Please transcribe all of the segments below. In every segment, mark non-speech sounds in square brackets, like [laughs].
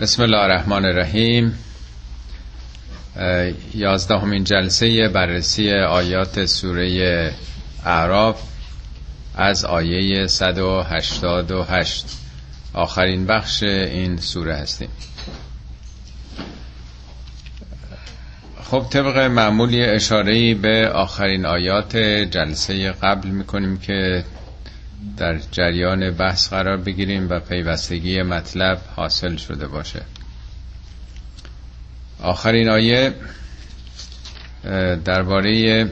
بسم الله الرحمن الرحیم. یازدهمین جلسه بررسی آیات سوره اعراف از آیه 188 آخرین بخش این سوره هستیم. خب طبق معمولی اشارهی به آخرین آیات جلسه قبل می‌کنیم که در جریان بحث قرار بگیریم و پیوستگی مطلب حاصل شده باشه. آخرین آیه درباره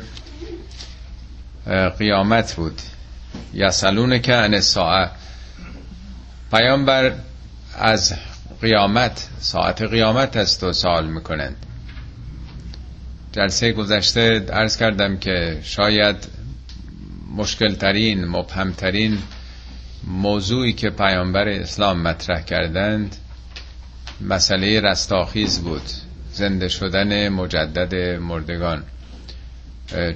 قیامت بود. یسالون که ان ساعت پیامبر از قیامت ساعت قیامت است و سوال می‌کنند. جلسه گذشته ارز کردم که شاید مشکل ترین مبهم ترین موضوعی که پیامبر اسلام مطرح کردند مسئله رستاخیز بود زنده شدن مجدد مردگان.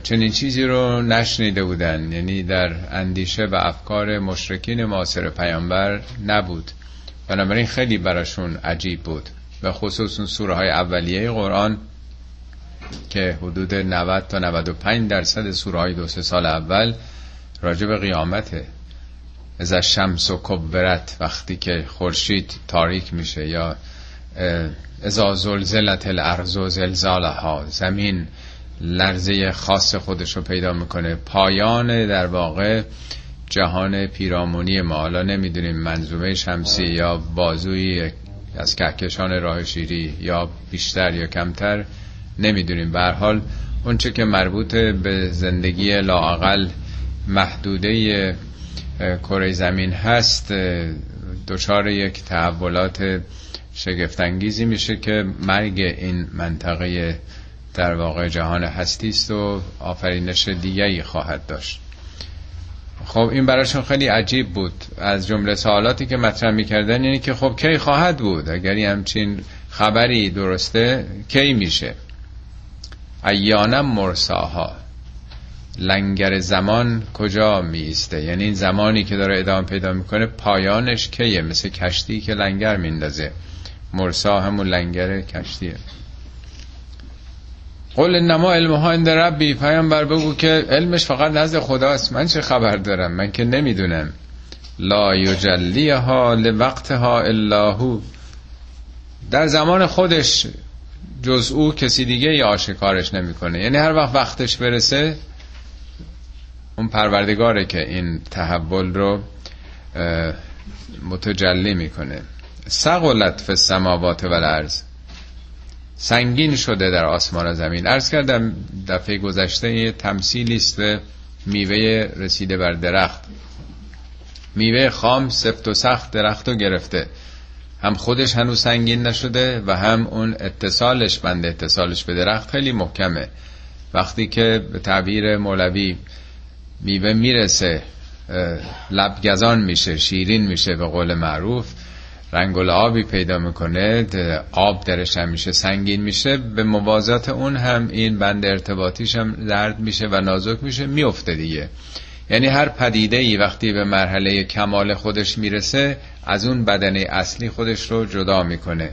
چنین چیزی رو نشنیده بودن یعنی در اندیشه و افکار مشرکین معاصر پیامبر نبود. بنابراین خیلی براشون عجیب بود. و خصوص سوره های اولیه قرآن که حدود 90 تا 95 درصد سوره های دو سه سال اول راجع به قیامته از شمس و کبرت وقتی که خورشید تاریک میشه یا ازا زلزلت الارض و زلزالها زمین لرزه خاص خودش رو پیدا می‌کنه. پایان در واقع جهان پیرامونی ما. حالا نمی‌دونیم منظومه شمسی یا بازوی از کهکشان راه شیری یا بیشتر یا کمتر. نمی‌دونیم. به حال اونچه که مربوط به زندگی لاقل محدوده کره زمین هست دچار یک تحولات شگفتانگیزی میشه که مرگ این منطقه در واقع جهان هستی است و آفرینش دیگری خواهد داشت. خب این براشون خیلی عجیب بود. از جمله سوالاتی که مطرح می‌کردن یعنی که خب کی خواهد بود؟ اگر همچین خبری درسته کی میشه؟ ایانم مرساها. لنگر زمان کجا میسته یعنی این زمانی که داره ادامه پیدا می‌کنه پایانش کیه؟ مثل کشتی که لنگر میندازه. مرسا همون لنگر کشتیه. قول نما علمها عند ربی. پیامبر بگو که علمش فقط نزد خداست. من چه خبر دارم؟ من که نمی‌دونم. لا یجلیها لوقتها الا هو. در زمان خودش جز او کسی دیگه یا آشکارش نمی‌کنه؟ یعنی هر وقت وقتش برسه اون پروردگاره که این تحول رو متجلی می‌کنه. سقلت فی السماوات و الارض سنگین شده در آسمان و زمین. عرض کردم دفعه گذشته یه تمثیلی است به میوه رسیده بر درخت. میوه خام سفت و سخت درخت رو گرفته. هم خودش هنوز سنگین نشده و هم اون اتصالش بند اتصالش به درخت خیلی محکمه. وقتی که به تعبیر مولوی میوه می‌رسه لبگزان میشه شیرین میشه به قول معروف رنگ آبی پیدا می‌کنه آب درش هم میشه سنگین میشه به موازات اون هم این بند ارتباطیش هم زرد میشه و نازک میشه میفته دیگه. یعنی هر پدیده ای وقتی به مرحله کمال خودش می‌رسه از اون بدن اصلی خودش رو جدا می‌کنه.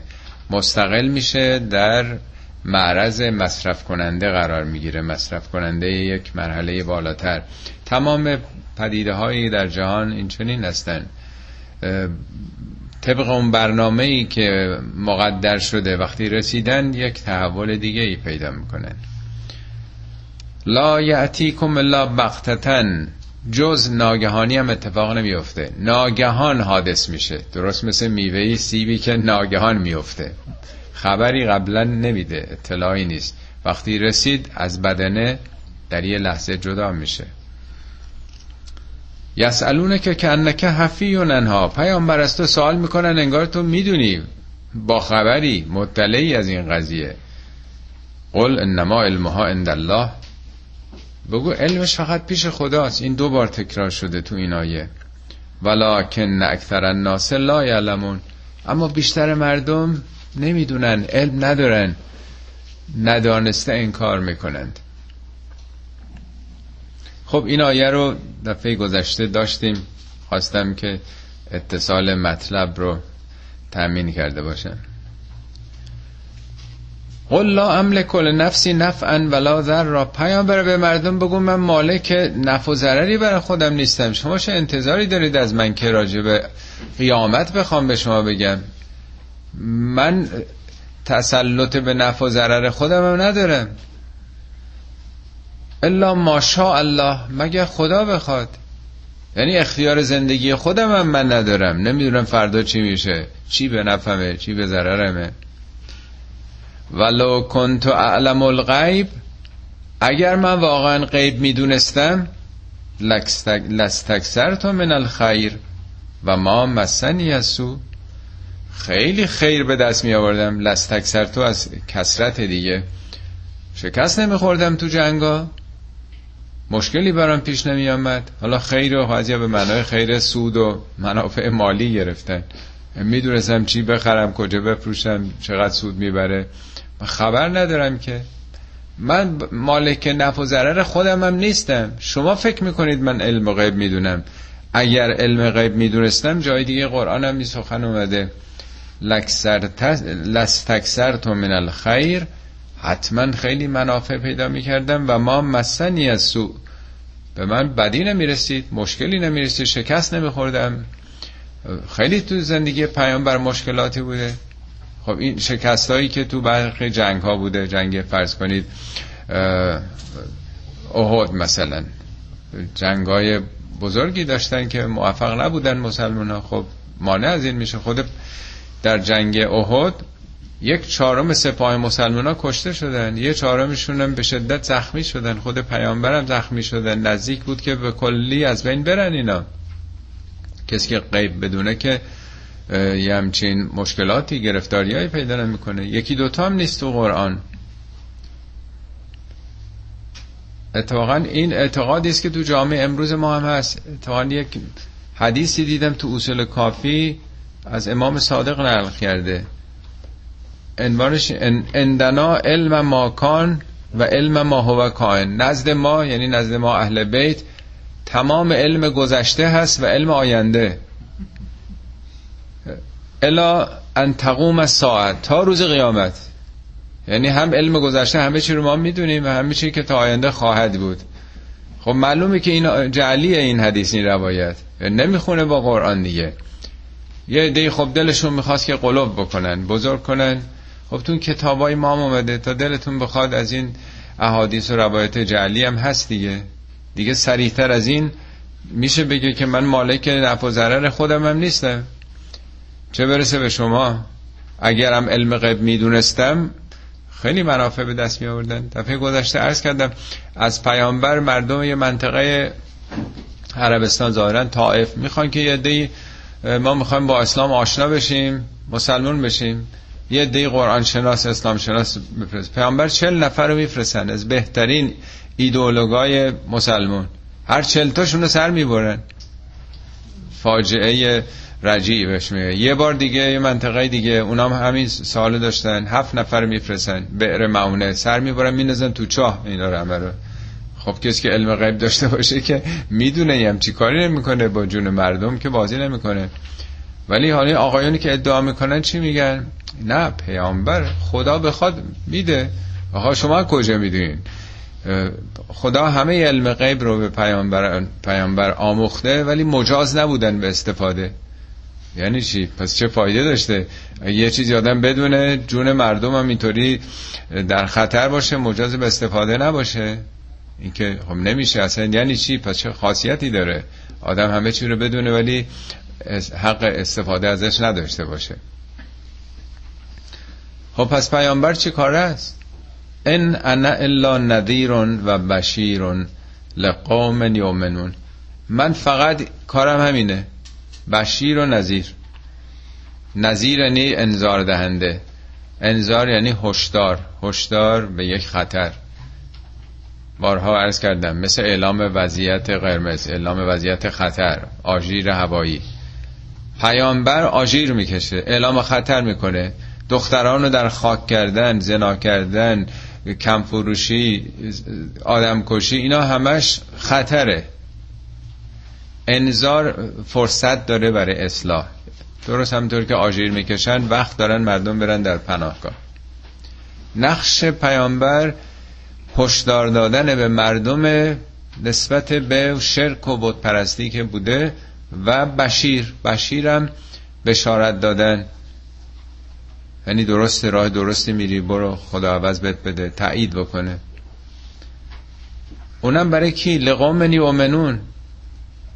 مستقل میشه در معرض مصرف کننده قرار می‌گیره. مصرف کننده یک مرحله بالاتر. تمام پدیده هایی در جهان این چنین هستن طبق اون برنامه ای که مقدر شده وقتی رسیدن یک تحول دیگه ای پیدا می‌کنن. لا یعتیکم الا بغتتن جز ناگهانی هم اتفاق نمیفته. ناگهان حادث میشه. درست مثل میوه سیبی که ناگهان میفته. خبری قبلا نمیده. اطلاعی نیست. وقتی رسید از بدنه در یه لحظه جدا میشه. یسالونه که کنکه حفی و ننها پیامبر از تو سوال می‌کنن انگار تو می‌دونی. با خبری مطلعی از این قضیه. قل انما علمها عند الله. بگو علمش فقط پیش خداست. این دو بار تکرار شده تو این آیه. ولکن اکثر الناس لا یعلمون. اما بیشتر مردم نمی‌دونن علم ندارن. ندانسته این کار می‌کنند. خب این آیه رو دفعه گذشته داشتیم. خواستم که اتصال مطلب رو تأمین کرده باشن قل لا املک نفسی نفعا ولا ضرا پیامبر به مردم بگو من مالک نفع و ضرری برای خودم نیستم. شما چه انتظاری دارید از من که راجع به قیامت بخوام به شما بگم؟ من تسلط به نفع و ضرر خودم هم ندارم. الا ماشا الله مگر خدا بخواد. یعنی اختیار زندگی خودم هم من ندارم. نمی‌دونم فردا چی میشه. چی به نفهمه چی به ضررمه. ولو کنت اعلم الغیب اگر من واقعا غیب می‌دونستم لستکسر تو من الخیر و ما مسنی سو خیلی خیر به دست می آوردم لستکسر تو از کسرت دیگه. شکست نمیخوردم تو جنگا. مشکلی برام پیش نمی آمد حالا خیر و به معنای خیر سود و منافع مالی گرفتن. می‌دونستم چی بخرم کجا بفروشم چقدر سود می‌بره. خبر ندارم که. من مالک نفع و ضرر خودم هم نیستم. شما فکر می‌کنید من علم غیب می‌دونم. اگر علم غیب می‌دونستم جای دیگه قرآن هم می سخن اومده لستکسر تو من الخیر. حتما خیلی منافع پیدا می‌کردم و ما مسنی از سو به من بدی نمی‌رسید مشکلی نمی‌رسید شکست نمیخوردم. خیلی تو زندگی پیامبر مشکلاتی بوده. خب این شکست هایی که تو برخی جنگ ها بوده جنگ فرض کنید احد مثلا. جنگ های بزرگی داشتن که موفق نبودن مسلمان ها خب مانع از این میشه خود در جنگ احد یک چهارم سپاه مسلمان ها کشته شدن. یه چهارمشون هم به شدت زخمی شدن. خود پیامبرم زخمی شدن. نزدیک بود که به کلی از بین برن اینا. کسی که غیب بدونه که یه همچین مشکلاتی گرفتاریایی پیدا نمی‌کنه. یکی دوتا هم نیست تو قرآن. اتفاقا این اعتقادی است که تو جامعه امروز ما هم هست. اتفاقا یک حدیثی دیدم تو اصول کافی از امام صادق نقل کرده. عنوانش اندنا علم ماکان و علم ما هو کائن. نزد ما یعنی نزد ما اهل بیت تمام علم گذشته هست و علم آینده. الا ان تقوم ساعت تا روز قیامت. یعنی هم علم گذشته همه چی رو ما می‌دونیم و همه چی که تا آینده خواهد بود. خب معلومه که این جعلیه این حدیث این روایت. نمی‌خونه با قرآن دیگه. یه عده خب دلشون می‌خواست که قلوب بکنن بزرگ کنن. خب تو کتابای ما اومده تا دلتون بخواد از این احادیث و روایت جعلی هم هست دیگه. دیگه سریحتر از این میشه بگه که من مالک نفع و ضرر خودم هم نیستم. چه برسه به شما؟ اگرم علم غیب می‌دونستم خیلی منافع به دست می آوردن دفعه گذشته عرض کردم از پیامبر مردم یه منطقه عربستان ظاهرا طائف. می‌خوان که یه دی ما می‌خوایم با اسلام آشنا بشیم مسلمون بشیم. یه دی قرآن شناس اسلام شناس بفرست پیامبر چل نفر رو میفرستن. از بهترین ایدئولوگای مسلمون. هر چل تاشون رو سر می‌برن. فاجعه رجیع بهش میگه. یه بار دیگه یه منطقه دیگه اونام همین سال داشتن. هفت نفر میفرستن. بئر معونه. سر می‌برن مینزن تو چاه اینا رو همه رو. خب کسی که علم غیب داشته باشه که می‌دونه یم چی کاری نمی‌کنه با جون مردم که بازی نمی‌کنه. ولی حالا آقایانی که ادعا می‌کنن چی میگن؟ نه پیامبر خدا بخواد میده. آقا شما کجا می‌دونین؟ خدا همه علم غیب رو به پیامبر, پیامبر آموخته ولی مجاز نبودن به استفاده. یعنی چی؟ پس چه فایده داشته؟ یه چیز آدم بدونه جون مردم هم اینطوری در خطر باشه مجاز به استفاده نباشه. این که خب نمیشه اصلا. یعنی چی؟ پس چه خاصیتی داره؟ آدم همه چی رو بدونه ولی حق استفاده ازش نداشته باشه. خب پس پیامبر چی کار است؟ ان انا الا نذیر و بشیر لقوم یؤمنون من فقط کارم همینه. بشیر و نظیر نظیر یعنی انذار دهنده. انذار یعنی هشدار. هشدار به یک خطر. بارها عرض کردم مثل اعلام وضعیت قرمز اعلام وضعیت خطر آژیر هوایی. پیامبر آژیر می‌کشه اعلام خطر می‌کنه. دختران رو در خاک کردن زنا کردن کمفروشی آدم کشی اینا همش خطره. انذار فرصت داره برای اصلاح. درست همطور که آژیر می‌کشن وقت دارن مردم برن در پناهگاه. نقش پیامبر هشدار دادن به مردم نسبت به شرک و بت پرستی که بوده و بشیر. بشیرم بشارت دادن. یعنی درست راه درستی میری برو خدا عوض بهت بده تایید بکنه. اونم برای کی؟ لقوم اومنون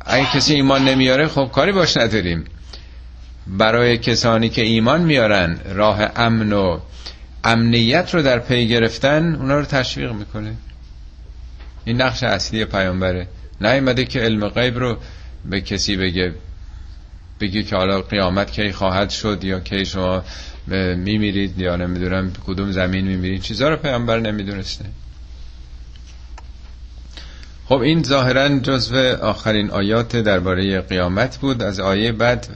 اگه کسی ایمان نمیاره خب کاری باش نداریم. برای کسانی که ایمان میارن راه امن و امنیت رو در پی گرفتن اونا رو تشویق می‌کنه. این نقش اصلی پیامبره. نیومده که علم غیب رو به کسی بگه بگی که حالا قیامت کی خواهد شد یا کی شما میمیرید یا نمی‌دونم کدوم زمین میمیرید چیزا رو پیامبر نمی‌دونسته. خب این ظاهرا جزو آخرین آیات درباره قیامت بود. از آیه بعد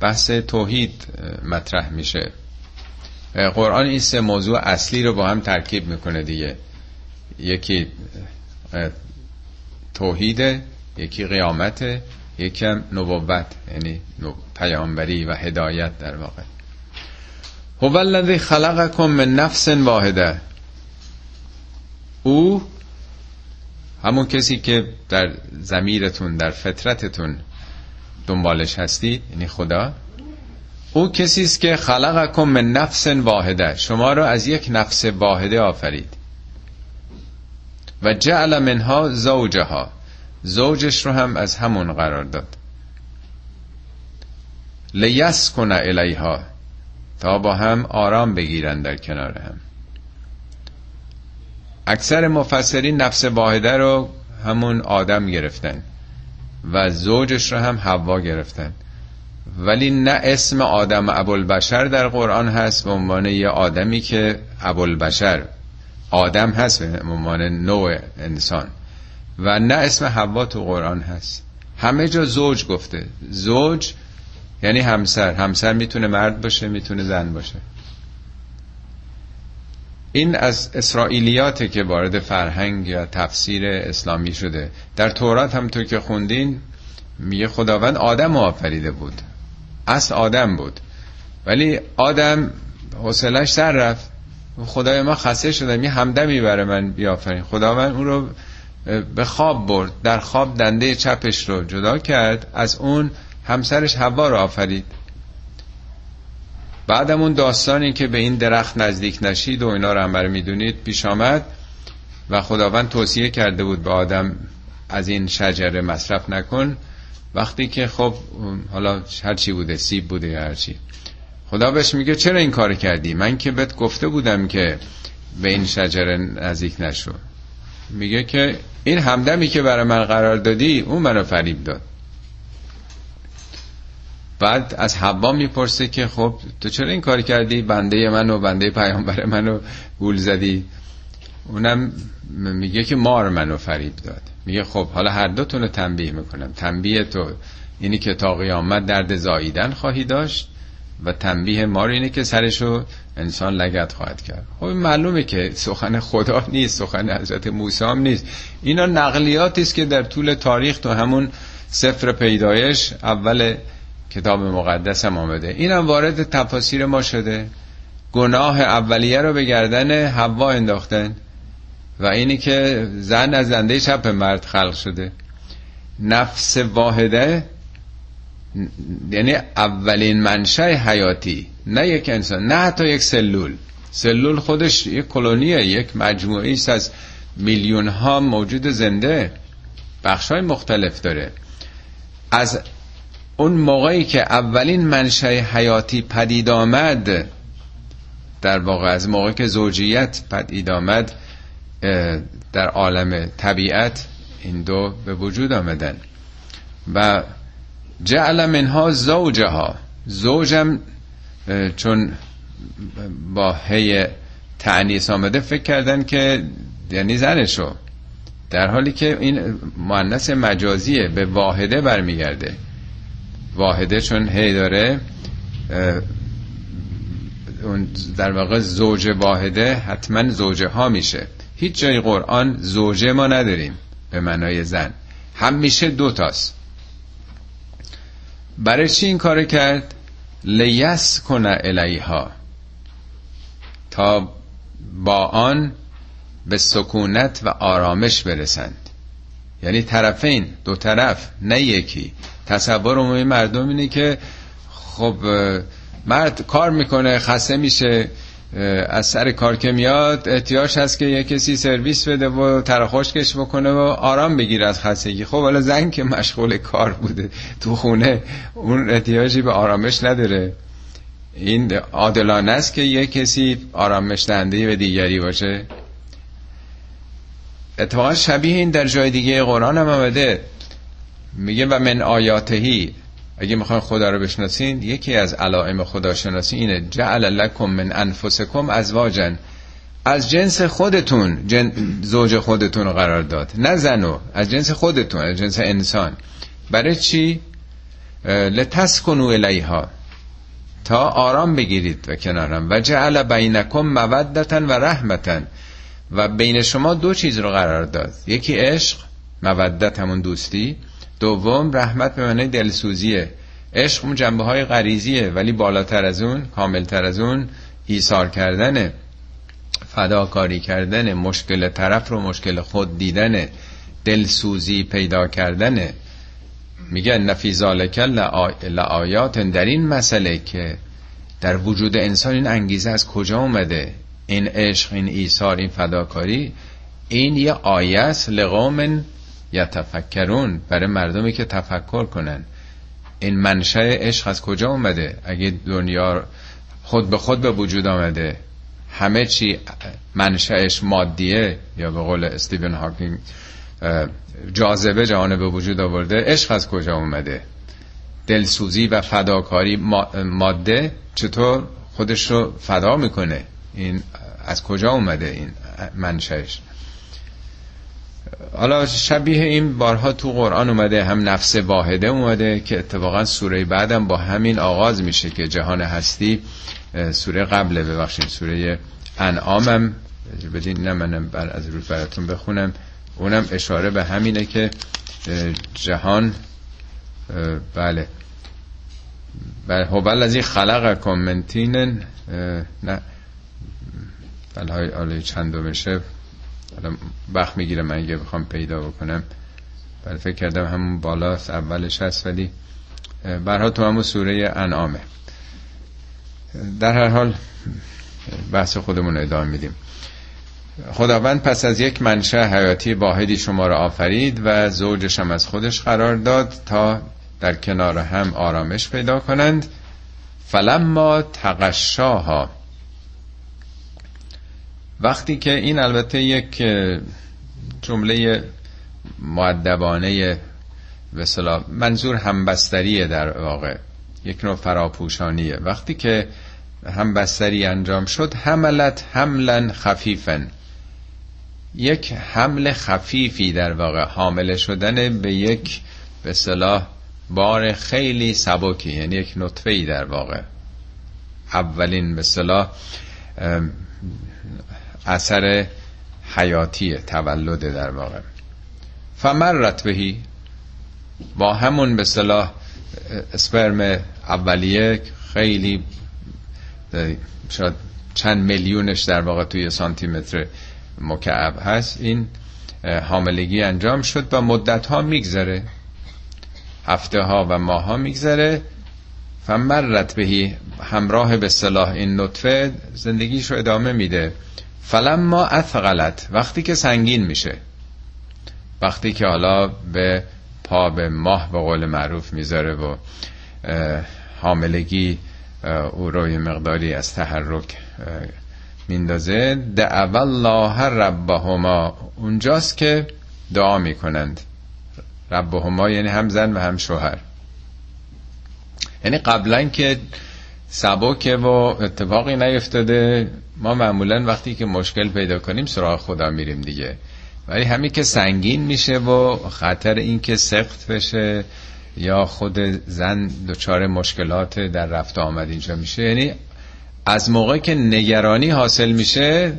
بحث توحید مطرح میشه. قرآن این سه موضوع اصلی رو با هم ترکیب می‌کنه دیگه. یکی توحید یکی قیامت یکی هم نبوت یعنی پیامبری و هدایت در واقع. هو الذی خلقکم من نفس واحده. او همون کسی که در زمیرتون در فطرتتون دنبالش هستید یعنی خدا او کسی است که خلقکم من نفس واحده. شما رو از یک نفس واحده آفرید. و جعل منها زوجها. زوجش رو هم از همون قرار داد. لیس کنه الیها. تا با هم آرام بگیرن در کنار هم. اکثر مفسرین نفس واحده رو همون آدم گرفتن و زوجش رو هم حوا گرفتن. ولی نه اسم آدم ابوالبشر در قرآن هست به عنوان یه آدمی که ابوالبشر آدم هست به عنوان نوع انسان. و نه اسم حوا تو قرآن هست. همه جا زوج گفته. زوج یعنی همسر. همسر می‌تونه مرد باشه می‌تونه زن باشه. این از اسرائیلیاته که وارد فرهنگ یا تفسیر اسلامی شده. در تورات هم تو که خوندین میگه خداوند آدم آفریده بود. اصل آدم بود. ولی آدم حوصلش سر رفت. خدای ما خسته شده یه همدمی برای من بیافرین. خداوند اون رو به خواب برد. در خواب دنده چپش رو جدا کرد. از اون همسرش هوا رو آفرید. بعدم اون داستانی که به این درخت نزدیک نشید و اینا رو هم می‌دونید پیش آمد و خداوند توصیه کرده بود به آدم از این شجره مصرف نکن. وقتی که خب حالا هرچی بوده سیب بوده یا هرچی خدا بهش میگه چرا این کار کردی؟ من که بهت گفته بودم که به این شجره نزدیک نشو. میگه که این همدمی که برای من قرار دادی اون منو فریب داد. بعد از حوا می‌پرسه که خب تو چرا این کار کردی؟ بنده منو بنده پیامبر منو گول زدی. اونم میگه که مار منو فریب داد. میگه خب حالا هر دو رو تنبیه می‌کنم. تنبیه تو اینی که تا قیامت درد زاییدن خواهی داشت و تنبیه مار اینه که سرشو انسان لگت خواهد کرد. خب معلومه که سخن خدا نیست سخن حضرت موسی هم نیست. اینا نقلیاتی است که در طول تاریخ تو همون سفر پیدایش اول کتاب مقدس هم آمده. اینم وارد تفاسیر ما شده. گناه اولیه رو به گردن حوا انداختن و اینی که زن از زنده چپ مرد خلق شده. نفس واحده یعنی اولین منشأ حیاتی. نه یک انسان نه حتی یک سلول. سلول خودش یک کلونیه یک مجموعی است از میلیون ها موجود زنده. بخش های مختلف داره. از اون موقعی که اولین منشأ حیاتی پدید آمد در واقع از موقعی که زوجیت پدید آمد در عالم طبیعت این دو به وجود آمدن. و جعل منها زوجها. زوجم چون با هی تعنیس آمده فکر کردن که یعنی زنشو. در حالی که این معنیس مجازیه به واحده برمیگرده. واحده چون هی داره اون در واقع زوج واحده حتما زوجه ها میشه. هیچ جای قرآن زوجه ما نداریم به معنای زن. همیشه دو تاست. برای چی این کار کرد؟ لیس کنه الیها. تا با آن به سکونت و آرامش برسند. یعنی طرفین دو طرف نه یکی. تصور عمومی مردم اینه که خب مرد کار می‌کنه خسته میشه از سر کار که میاد احتیاج هست که یه کسی سرویس بده و ترخوشکش بکنه و آرام بگیره از خستگی. خب حالا زن که مشغول کار بوده تو خونه اون احتیاجی به آرامش نداره. این عادلانه است که یه کسی آرامش دهنده به دیگری باشه. اتفاقا شبیه این در جای دیگه قرآن هم آمده. میگه و من آیاتهی. اگه می‌خواین خدا رو بشناسین یکی از علائم خداشناسی اینه جعل لکم من انفسکم ازواجن از جنس خودتون جن... زوج خودتون رو قرار داد. نه زنو از جنس خودتون از جنس انسان. برای چی؟ لتسکنو الیها. تا آرام بگیرید و کنارم. و جعل بینکم مودتا و رحمتا. و بین شما دو چیز رو قرار داد. یکی عشق مودت همون دوستی. دوم رحمت به معنی دلسوزیه. عشق اون جنبه های غریزیه ولی بالاتر از اون کاملتر از اون ایثار کردنه. فداکاری کردن مشکل طرف رو مشکل خود دیدن دلسوزی پیدا کردنه. میگه نفی ذالک لآیات در این مسئله که در وجود انسان این انگیزه از کجا اومده؟ این عشق این ایثار این فداکاری. این یه آیه است لقوم یتفکرون برای مردمی که تفکر کنن. این منشأ عشق از کجا اومده؟ اگه دنیا خود به خود به وجود آمده همه چی منشأش مادیه یا به قول استیون هاکینگ جاذبه جهان به وجود آورده عشق از کجا اومده؟ دلسوزی و فداکاری ماده چطور خودش رو فدا می‌کنه؟ این از کجا اومده این منشأش حالا شبیه این بارها تو قرآن اومده هم نفس واحده اومده که اتفاقا سوره بعدم با همین آغاز میشه که جهان هستی سوره قبله. ببخشید سوره انعامم. بدین نه منم بر از روز براتون بخونم. اونم اشاره به همینه که جهان بله. بله هوبل از این خلق کامنتین نه. بله های چند دومشه وقت می‌گیره من اگه بخوام پیدا بکنم. بله فکر کردم همون بالا اولش هست ولی برها تو همون سوره انعامه. در هر حال بحث خودمون ادامه میدیم. خداوند پس از یک منشه حیاتی واحدی شما را آفرید و زوجش هم از خودش قرار داد تا در کنار هم آرامش پیدا کنند. فلما تقشاها وقتی که این البته یک جمله معدبانه به منظور همبستریه در واقع یک نوع فراپوشانیه. وقتی که همبستری انجام شد حملت حملا خفیفن. یک حمل خفیفی در واقع حامله شدن به یک به صلاح بار خیلی سبکی یعنی یک نطفه در واقع. اولین به صلاح اثر حیاتی تولد در واقع. فمرت بهی با همون به صلاح اسپرم اولیه خیلی شاید چند میلیونش در واقع توی سانتیمتر مکعب هست. این حاملگی انجام شد و مدت ها میگذره. هفته ها و ماه ها میگذره. فمرت بهی همراه به صلاح این نطفه زندگیش رو ادامه میده. فلما اثقلت وقتی که سنگین میشه. وقتی که حالا به پا به ماه به قول معروف می‌ذاره و حاملگی او روی مقداری از تحرک میندازه دعو الله ربهما. اونجاست که دعا می‌کنند. ربهما یعنی هم زن و هم شوهر. یعنی قبلا که سبکه و اتفاقی نیفتاده ما معمولا وقتی که مشکل پیدا کنیم سراغ خدا میریم دیگه. ولی همین که سنگین میشه و خطر این که سخت بشه یا خود زن دچار مشکلات در رفت آمد اینجا میشه. یعنی از موقع که نگرانی حاصل میشه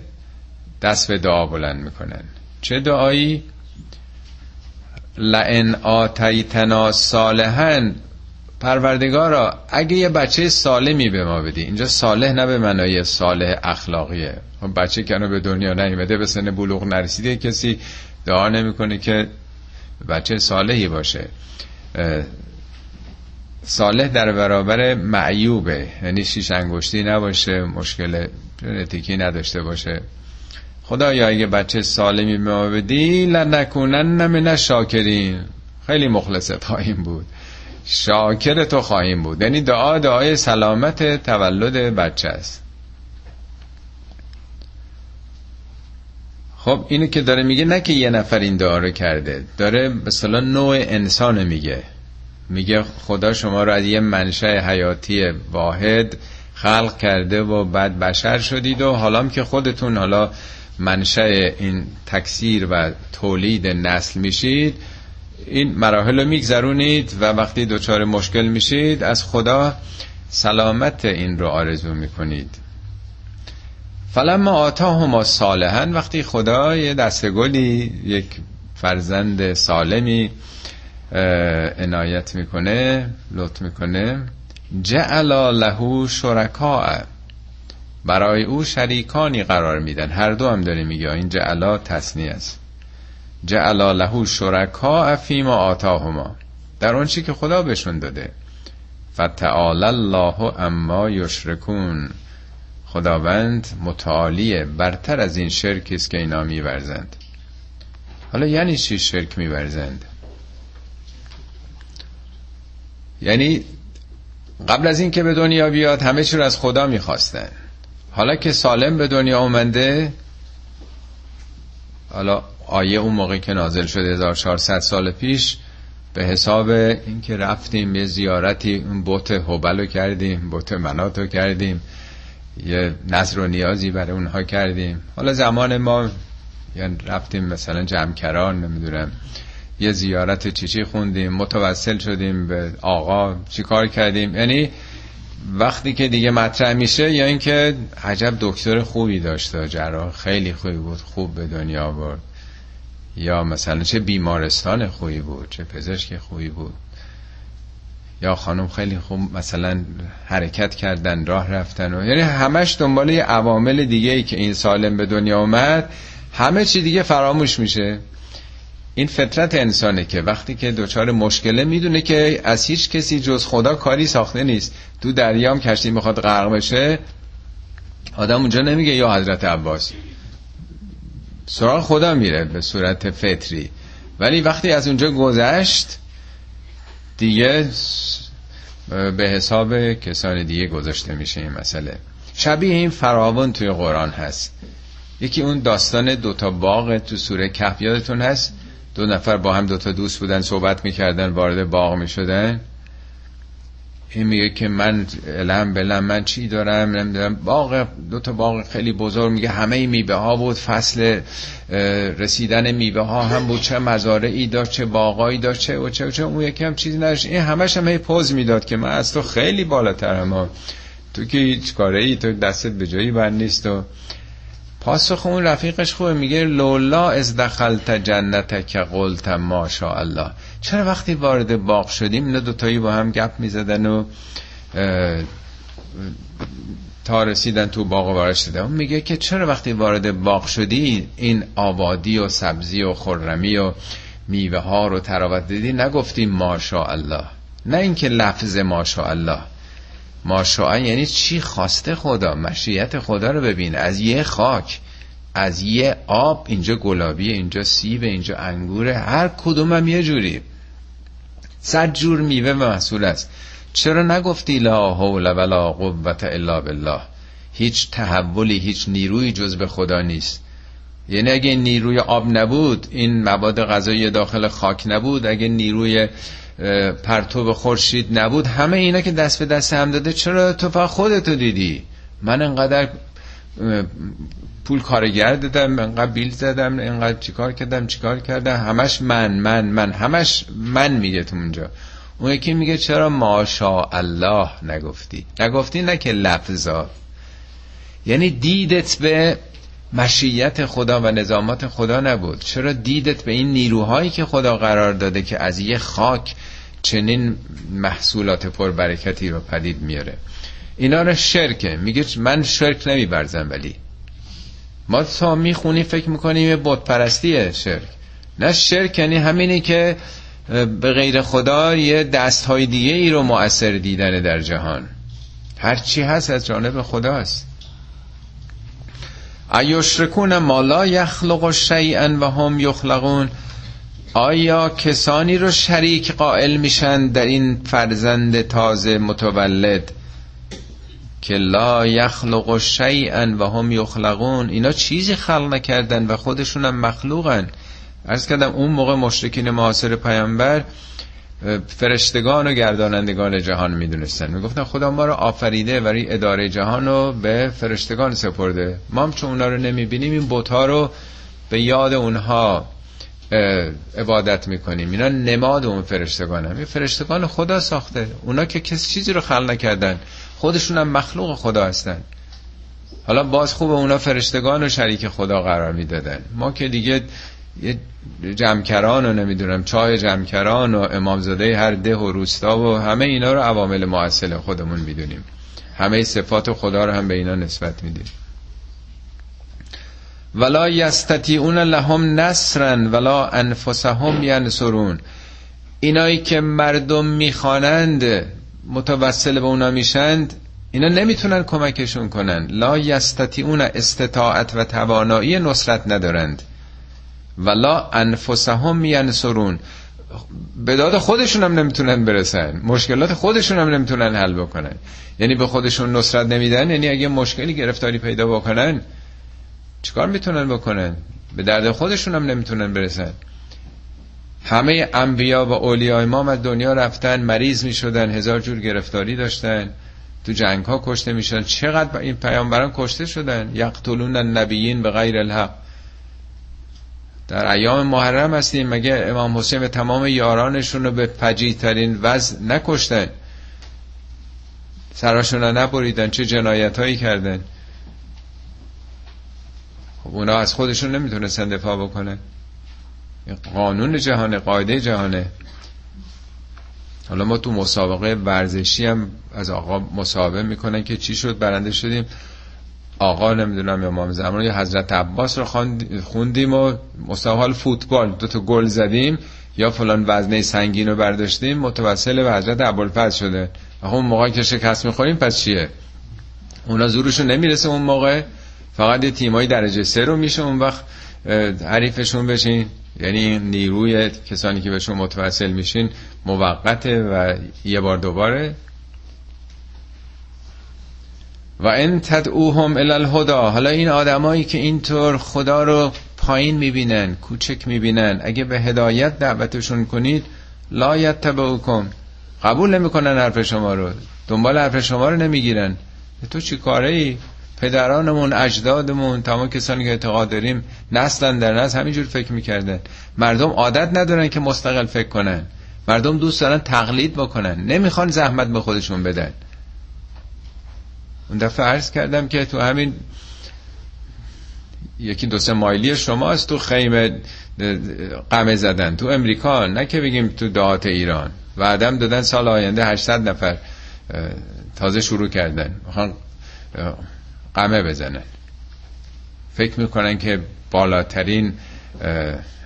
دست به دعا بلند می‌کنن. چه دعایی؟ لئن آتیتنا صالحا پروردگارا اگه یه بچه سالمی به ما بدی اینجا صالح نه به معنای صالح اخلاقیه. خب بچه کنو به دنیا نیومده به سن بلوغ نرسیده کسی دعا نمی‌کنه که بچه صالحی باشه. صالح در برابر معیوبه. یعنی شیش انگشتی نباشه مشکل ژنتیکی نداشته باشه. خدایا اگه بچه سالمی به ما بدی لنکنن من شاکرین. خیلی مخلصت خواهیم بود. شاکر تو خواهیم بود. یعنی دعا دعای سلامت تولد بچه است. خب اینو که داره میگه نه که یه نفر این دعا رو کرده. داره به نوع انسان میگه. میگه خدا شما رو از یه منشأ حیاتی واحد خلق کرده و بعد بشر شدید و حالا که خودتون حالا منشأ این تکثیر و تولید نسل میشید این مراحل رو میگذرونید و وقتی دچار مشکل میشید از خدا سلامت این رو آرزو می‌کنید. فلما آتاهما صالحا وقتی خدا یه دستگلی یک فرزند سالمی عنایت می‌کنه لطف می‌کنه جعل له شرکاء. برای او شریکانی قرار میدن. هر دو هم داره میگه این جعلا تصنیه است. جعل له شرکاء فیما آتاهما. در اون چی که خدا بهشون داده. فتعال الله اما یشرکون. خداوند متعالیه برتر از این شرکی است که اینا میورزند. حالا یعنی چی شرک میورزند؟ یعنی قبل از این که به دنیا بیاد همه چی رو از خدا می‌خواستن. حالا که سالم به دنیا اومده حالا آیه اون موقع که نازل شده 1400 سال پیش به حساب اینکه رفتیم یه زیارتی اون بوت هبل رو کردیم بوت منات رو کردیم یه نظر و نیازی برای اونها کردیم. حالا زمان ما یعنی رفتیم مثلا جمکران نمی‌دونم یه زیارت چیچی خوندیم متوسل شدیم به آقا چی کار کردیم. یعنی وقتی که دیگه مطرح میشه یا اینکه عجب دکتر خوبی داشته جراح خیلی خوبی بود خوب به دنیا برد یا مثلا چه بیمارستان خوبی بود چه پزشک خوبی بود. یا خانم خیلی خوب مثلا حرکت کردن راه رفتن و یعنی همش دنبال یه عوامل دیگه ای که این سالم به دنیا اومد همه چی دیگه فراموش میشه. این فطرت انسانه که وقتی که دچار مشکله می‌دونه که از هیچ کسی جز خدا کاری ساخته نیست. تو دریام کشتی می‌خواد غرق بشه آدم اونجا نمیگه یا حضرت عباس. سراغ خدا میره به صورت فطری. ولی وقتی از اونجا گذشت دیگه به حساب کسان دیگه گذاشته میشه این مسئله. شبیه این فراوان توی قرآن هست. یکی اون داستان دوتا باغ تو سوره کهف یادتون هست؟ دو نفر با هم دوتا دوست بودن صحبت می‌کردن وارد باغ می‌شدن. این میگه که من علم بلم من چی دارم؟ نمی‌دونم باغ دو تا باغ خیلی بزرگ میگه همه میوه ها بود فصل رسیدن میوه ها هم بود. چه مزارعی داشت چه باغایی داشت چه و چه و چه. اون یکی هم چیزی نداشت. این همش هم پوز می‌داد که من از تو خیلی بالاترم تو که هیچ کاره ای تو دستت به جایی بند نیست و پاسخ اون رفیقش خوبه. میگه لولا از دخلت جنت که قلت الله. چرا وقتی وارد باغ شدیم اینا دوتایی با هم گپ می‌زدن و تا رسیدن تو باغ وارد شدن. اون میگه که چرا وقتی وارد باغ شدی این آبادی و سبزی و خرمی و میوه ها رو تراوت دیدی؟ نگفتی ماشا الله نه اینکه لفظ ماشا الله ماشاء یعنی چی؟ خواسته خدا مشیت خدا رو ببین. از یه خاک از یه آب اینجا گلابی اینجا سیب اینجا انگوره هر کدوم هم یه جوری. صد جور میوه محصول است. چرا نگفتی لا حول ولا قوت الا بالله؟ هیچ تحولی هیچ نیروی جز به خدا نیست. یعنی اگه نیروی آب نبود این مواد غذایی داخل خاک نبود اگه نیروی پرتو خورشید نبود همه اینا که دست به دست هم داده چرا تو فقط خودتو دیدی؟ من انقدر پول کارگر دادم انقدر بیل زدم انقدر چیکار کردم چیکار کردم همش من من من همش من میگه تو اونجا. اون یکی میگه چرا ماشا الله نگفتی؟ نگفتی نه که لفظا یعنی دیدت به مشیت خدا و نظامات خدا نبود. چرا دیدت به این نیروهایی که خدا قرار داده که از یه خاک چنین محصولات پربرکتی رو پدید میاره؟ اینا رو شرکه. میگه من شرک نمیبرزم ولی. ما تا می‌خونی فکر می‌کنیم بت پرستیه شرک. نه شرک یعنی همینی که به غیر خدا یه دست های دیگه ای رو مؤثر دیدن در جهان. هر چی هست از جانب خداست. ایشرکون ما لا یخلق شیئا و هم یخلقون. آیا کسانی رو شریک قائل میشن در این فرزند تازه متولد؟ که لا یخلق شیئا و هم یخلقون. اینا چیزی خلق نکردن و خودشون هم مخلوقن. ارز کردم اون موقع مشرکین معاصر پیامبر فرشتگان و گردانندگان جهان می‌دونستن. می‌گفتن خدا ما رو آفریده برای اداره جهان رو به فرشتگان سپرده. ما هم چون اونا رو نمی‌بینیم این بوتا رو به یاد اونها عبادت می‌کنیم. اینا نماد اون فرشتگان هم این فرشتگان خدا ساخته. اونا که کسی چیزی رو خلق نکردن. خودشون هم مخلوق خدا هستن. حالا باز خوب اونا فرشتگان و شریک خدا قرار می‌دادن. ما که دیگه یه جمکران و نمی‌دونم چای جمکران و امامزاده هر ده و روستا و همه اینا رو عوامل معسل خودمون می‌دونیم. همه صفات خدا رو هم به اینا نسبت میدیم. ولا یستطیعون لهم نصرا ولا انفسهم ینصرون. اینایی که مردم می‌خوانند متوسل به اونا میشند اینا نمی‌تونن کمکشون کنن. لا یستطیعون استطاعت و توانایی نصرت ندارند. ولا انفسهم ینصرون. به داد خودشون هم نمی‌تونن برسن. مشکلات خودشون هم نمی‌تونن حل بکنن. یعنی به خودشون نصرت نمیدن یعنی اگه مشکلی گرفتاری پیدا بکنن چیکار می‌تونن بکنن؟ به درد خودشون هم نمی‌تونن برسن. همه انبیا و اولیای ما از دنیا رفتن مریض می‌شدن هزار جور گرفتاری داشتن. تو جنگ ها کشته می‌شدن. چقدر این پیامبران کشته شدن؟ یقتلون النبیین به غیر الحق. در ایام محرم هستیم. مگه امام حسین و تمام یارانشون رو به پجیترین وضع نکشتن؟ سراشون رو نبریدن. چه جنایت هایی کردن؟ خب اونا از خودشون نمی‌تونستن دفاع بکنن. قانون جهانه قاعده جهانه. حالا ما تو مسابقه ورزشی هم از آقا مسابقه می‌کنن که چی شد برنده شدیم. آقا نمی‌دونم امام زمان یا حضرت عباس رو خوندیم و مسابقه فوتبال دو تا گل زدیم. یا فلان وزنه سنگین رو برداشتیم متوسل به حضرت ابوالفضل شده. اون موقع که شکست می‌خوریم پس چیه؟ اونا زورشون نمی‌رسه اون موقع. فقط یه تیمایی درجه سه رو میشه اون وقت حریفشون بشین. یعنی نیروی کسانی که بهشون متوسل میشین موقته و یه بار دوباره. و ان تدعوهم الی الهدا حالا این آدمایی که اینطور خدا رو پایین می‌بینن کوچک می‌بینن اگه به هدایت دعوتشون کنید لا یتبعوکم. قبول نمی‌کنن حرف شما رو. دنبال حرف شما رو نمی‌گیرن. تو چی کاره ای پدرانمون اجدادمون تمام کسانی که اعتقاد داریم نسلا در نسل همینجور فکر می‌کردن. مردم عادت ندارن که مستقل فکر کنن. مردم دوست دارن تقلید بکنن. نمی‌خوان زحمت به خودشون بدن. اون دفعه عرض کردم که تو همین یکی دو سه مایلی شماست تو خیمه قمه زدن. تو امریکا نه که بگیم تو دهات ایران. و آدم دادن سال آینده 800 نفر تازه شروع کردن. قمه بزنن فکر می‌کنن که بالاترین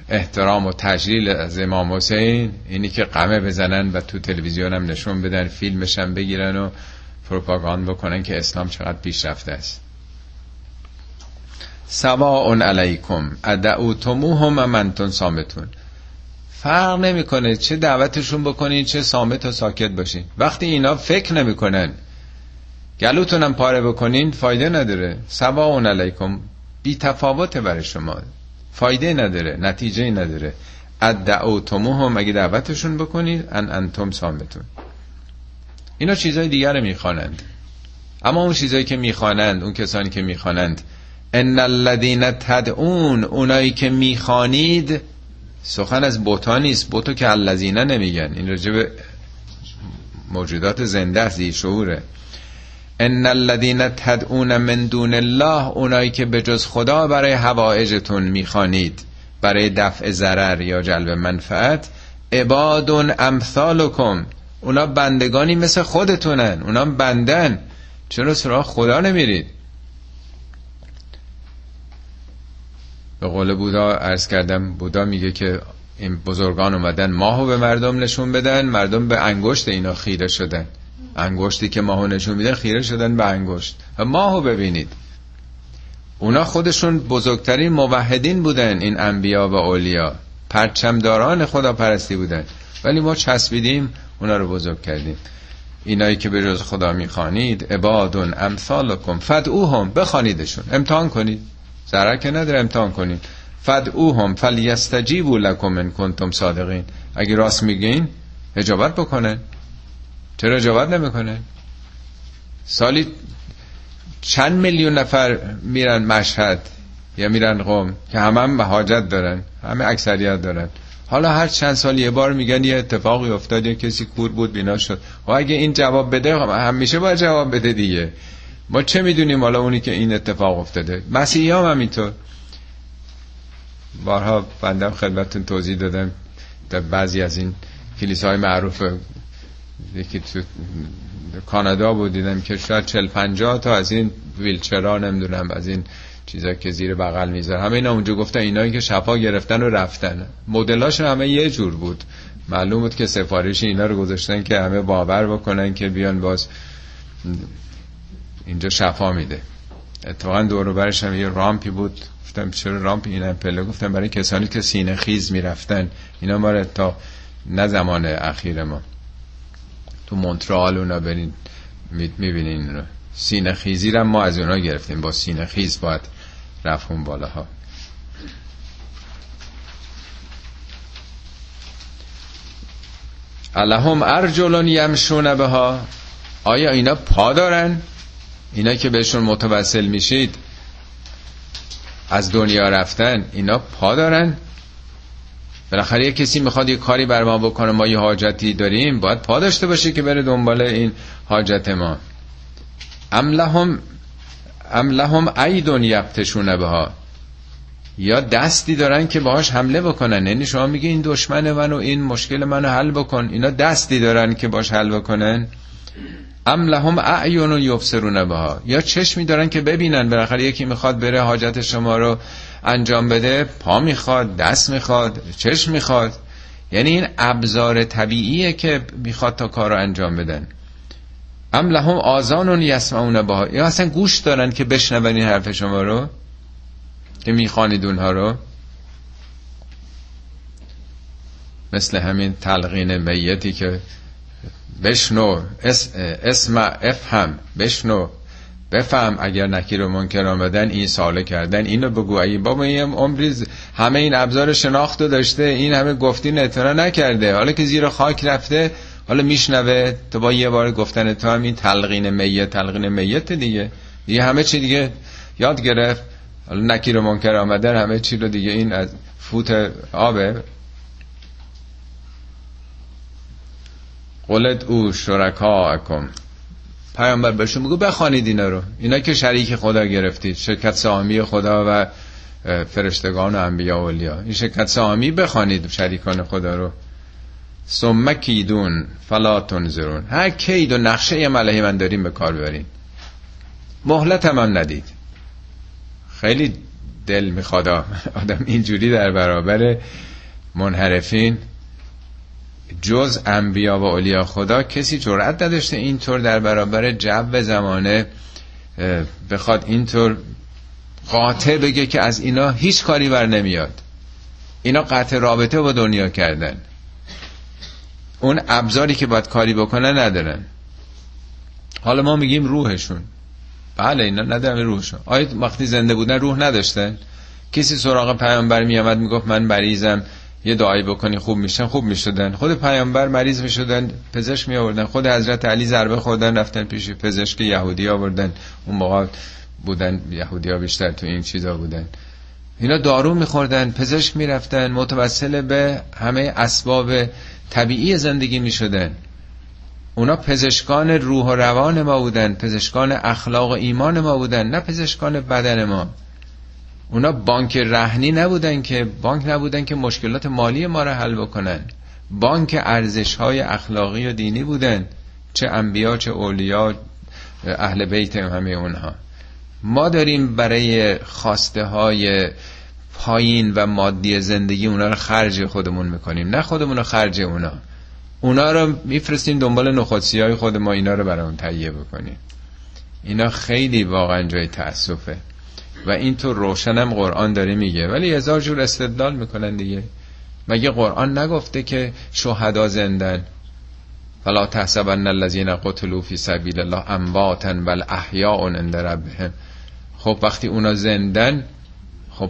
احترام و تجلیل از امام حسین اینی که قمه بزنن و تو تلویزیون هم نشون بدن فیلمش هم بگیرن و پروپاگاند بکنن که اسلام چقدر پیشرفته است. سواء علیکم ادعوتموهم و منتون سامتون فرق نمی‌کنه چه دعوتشون بکنین چه سامت و ساکت باشین. وقتی اینا فکر نمی‌کنن گلوتونم پاره بکنین فایده نداره. سواء علیکم. بی تفاوته برای شما. فایده نداره نتیجه نداره. ادعوتموهم اگه دعوتشون بکنید ان انتم سامتون اینا چیزای دیگر می‌خوانند. اما اون چیزایی که می‌خوانند اون کسانی که می‌خوانند. ان الذين تدعون اونایی که می‌خوانید سخن از بوتا نیست. بوتو که الذین نمیگن. این راجب موجودات زنده است شعوره. ان الذين تدعون من دون الله اونایی که به جز خدا برای هوایجتون می‌خوانید برای دفع ضرر یا جلب منفعت عباد امثالکم اونا بندگانی مثل خودتونن اونا بندن چرا سراغ خدا نمیرید؟ به قول بودا عرض کردم بودا میگه که این بزرگان اومدن ماهو به مردم نشون بدن مردم به انگشت اینا خیره شدن. انگشتی که ماهو نشون میدن خیره شدن به انگشت. و ماهو ببینید. اونا خودشون بزرگترین موحدین بودن این انبیا و اولیا. پرچمداران خدا پرستی بودن. ولی ما چسبیدیم اونا رو بزرگ کردیم. اینایی که به جز خدا می‌خوانید عبادون امثالکم فدعوهم بخوانیدشون. امتحان کنید. ضرر که نداره امتحان کنید. فدعوهم فلیستجیبوا لکم ان کنتم صادقین. اگه راست میگین اجابت بکنن. چرا اجابت نمی‌کنن سالی چند میلیون نفر میرن مشهد یا میرن قوم که همه هم حاجت دارن همه اکثریت دارن. حالا هر چند سال یه بار میگن یه اتفاقی افتاد یا کسی کور بود بینا شد. و اگه این جواب بده همیشه باید جواب بده دیگه. ما چه می‌دونیم حالا اونی که این اتفاق افتاده؟ مسیحی هم همینطور. بارها بندم خدمتتون توضیح دادم. در بعضی از این کلیسای معروف یکی تو کانادا بود دیدم که شاید چل پنجاه تا از این ویلچرا نمی‌دونم از این چیزا که زیر بغل می‌ذاره. همه اینا اونجا گفتن اینایی که شفا گرفتن و رفتن. مدلاش همه یه جور بود. معلوم بود که سفارش اینا رو گذاشتن که همه باور بکنن که بیان باز اینجا شفا میده. اتفاقا دور برش هم یه رامپی بود. گفتم چرا رامپ اینا پله گفتم برای کسانی که سینه خیز می‌رفتن. اینا ما تا نه زمان اخیر ما. تو مونترال اونا برین می‌بینین رو. سینه خیزی رو ما از اونا گرفتیم. با سینه خیز باید رفت بالاها. الهم ارجلون یمشون بها. آیا اینا پا دارن؟ اینا که بهشون متوسل میشید از دنیا رفتن اینا پا دارن؟ بالاخره یه کسی می‌خواد یه کاری بر ما بکنه ما یه حاجتی داریم باید پا داشته باشه که بره دنبال این حاجت ما. ام لهم ام لهم عیدون بها. یا دستی دارن که باهاش حمله بکنن. یعنی شما میگه این دشمن من و این مشکل منو حل بکن. اینا دستی دارن که باش حل بکنن. ام لهم اعیون یبصرون بها. یا چشمی دارن که ببینن. بالاخره یکی می‌خواد بره حاجت شما رو انجام بده پا می‌خواد دست می‌خواد چشم می‌خواد. یعنی این ابزار طبیعیه که می‌خواد تا کار رو انجام بدن. ام لهم آزانون یسمعون با یا اصلا گوش دارن که بشنون این حرف شما رو که می‌خوانید اونها رو. مثل همین تلقین میتی که بشنو اسم افهم بشنو. بفهم اگر نکیر و منکر آمدن این ساله کردن. اینو بگو. ای بابا این عمری همه این ابزار شناخت داشته. این همه گفتی نتنا نکرده. حالا که زیر خاک رفته حالا میشنوه. تو با یه بار گفتن تو هم این تلقین میت تلقین میت دیگه. دیگه همه چی دیگه یاد گرفت. حالا نکیر و منکر آمدن همه چی رو دیگه این از فوت آبه. قلت او شرکا اکم پیامبر بهشون بگو بخوانید اینا رو. اینا که شریک خدا گرفتید. شرکت سامی خدا و فرشتگان و انبیا و اولیا. این شرکت سامی بخوانید شریکان خدا رو. ثم کیدون فلا تنظرون. هر کید و نقشه ملهی من داریم به کار ببرین مهلت هم, ندید. خیلی دل می‌خواد آدم اینجوری در برابر منحرفین. جز انبیا و اولیا خدا کسی جرأت نداشته اینطور در برابر جو زمانه بخواد اینطور قاطع بگه که از اینا هیچ کاری بر نمیاد. اینا قطع رابطه با دنیا کردن. اون ابزاری که باید کاری بکنه ندارن. حالا ما میگیم روحشون. بله اینا ندارن روحشون. آیا وقتی زنده بودن روح نداشتن؟ کسی سراغ پیامبر میامد می‌گفت من مریضم یه دعایی بکنی خوب میشن خوب می‌شدن. خود پیامبر مریض می‌شدن پزشک می آوردن خود حضرت علی ضربه خوردن رفتن پیش پزشک یهودی آوردن. اون موقع بودن یهودی ها بیشتر تو این چیزا بودن. اینا دارو میخوردن پزشک می‌رفتن. متوسل به همه اسباب طبیعی زندگی می‌شدن. اونا پزشکان روح و روان ما بودن. پزشکان اخلاق و ایمان ما بودن نه پزشکان بدن ما. اونا بانک رهنی نبودن که بانک نبودن که مشکلات مالی ما رو حل بکنن. بانک ارزش های اخلاقی و دینی بودن. چه انبیا چه اولیا اهل بیت همه اونها. ما داریم برای خواسته های پایین و مادی زندگی اونا رو خرج خودمون می‌کنیم. نه خودمون رو خرج اونا. اونا رو میفرستیم دنبال نخودسی های خود ما اینا رو برای اون تهیه بکنیم. اینا خیلی واقعا جای تأسفه. و این تو روشنم قرآن داره میگه. ولی هزار جور استدلال می‌کنن دیگه. مگه قرآن نگفته که شهدا زندن؟ فلا تحسبن الذين قتلوا في سبيل الله امواتا بل احیاء عند ربهم. خب وقتی اونا زندن خب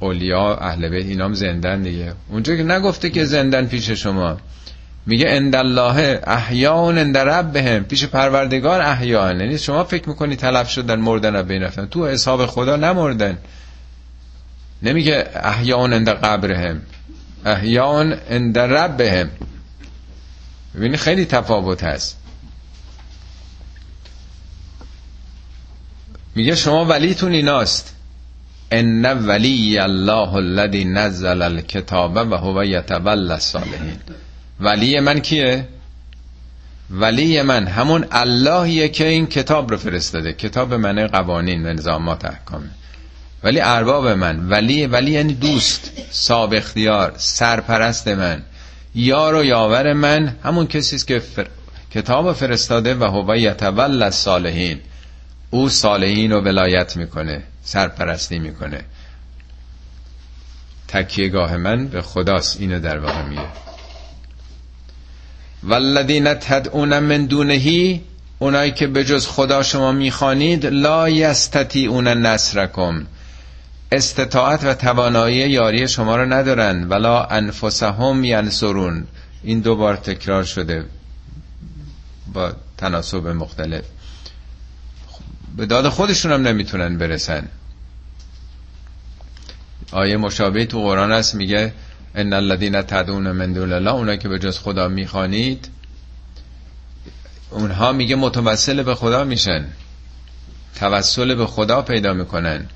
اولیا اهل بیت اینام زندن دیگه. اونجا که نگفته که زندن پیش شما. میگه اند الله احیان اند ربهم. پیش پروردگار احیان. یعنی شما فکر می‌کنی تلف شدن مردن و بین رفتن. تو حساب خدا نمردن. نمیگه احیان اند قبرهم. احیان اند ربهم. ببینی خیلی تفاوت هست. میگه شما ولیتون ایناست. ان ولی الله الذي نزل الكتاب و هو يتولى الصالحین. ولی من کیه؟ ولی من همون اللهیه که این کتاب رو فرستاده. کتاب منه قوانین و نظامات احکامه ولی ارباب من ولی ولی یعنی دوست صاحب اختیار سرپرست من یار و یاور من همون کسی است که فر... کتاب فرستاده و هو یتول الصالحین. او صالحین رو ولایت می‌کنه سرپرستی می‌کنه. تکیهگاه من به خداست اینو در واقع میگه. والذین تدعون من دونهی اونایی که به جز خدا شما می‌خوانید لا یستطیعون نصرکم. استطاعت و توانایی یاری شما رو ندارن ولا انفسهم ینصرون. این دو بار تکرار شده با تناسب مختلف. به داد خودشون هم نمی‌تونن برسن. آیه مشابه تو قرآن هست میگه ان الذين تدعون من دون الله اونایی که به جز خدا می‌خوانید اونها میگه متوسل به خدا میشن. توسل به خدا پیدا می‌کنن.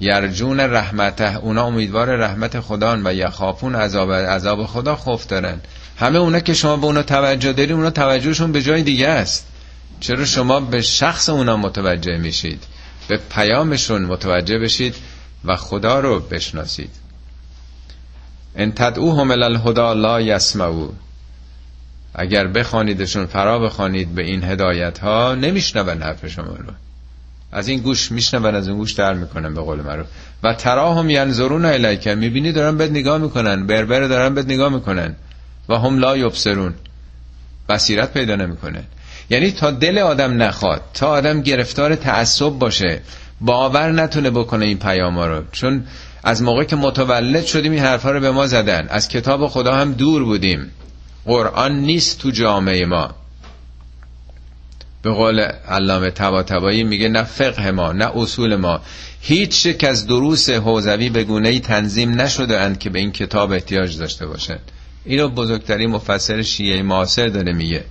یرجون رحمته اونا امیدوار رحمت خدا و یخافون عذاب عذاب خدا خوف دارن. همه اونا که شما به اونا توجه داری اونا توجهشون به جای دیگه است. چرا شما به شخص اونا متوجه میشید؟ به پیامشون متوجه بشید و خدا رو بشناسید. ان تدعوهم الهدا لا یسمعو اگر بخوانیدشون فرا بخوانید به این هدایت ها نمیشنون حرف شما رو. از این گوش میشنون از این گوش در می‌کنن به قول معروف. و تراهم ینظرون الیک می‌بینی دارن بهت نگاه می‌کنن بربر دارن بهت نگاه می‌کنن. و هم لا یبصرون. بصیرت پیدا نمی‌کنه. یعنی تا دل آدم نخواد تا آدم گرفتار تعصب باشه باور نتونه بکنه این پیام رو. چون از موقع که متولد شدیم این حرفا رو به ما زدن. از کتاب خدا هم دور بودیم. قرآن نیست تو جامعه ما. به قول علامه تبایی میگه نه فقه ما نه اصول ما. هیچ یک از دروس حوزوی به گونه ای تنظیم نشده اند که به این کتاب احتیاج داشته باشند. اینو بزرگترین مفسر شیعه معاصر داره میگه.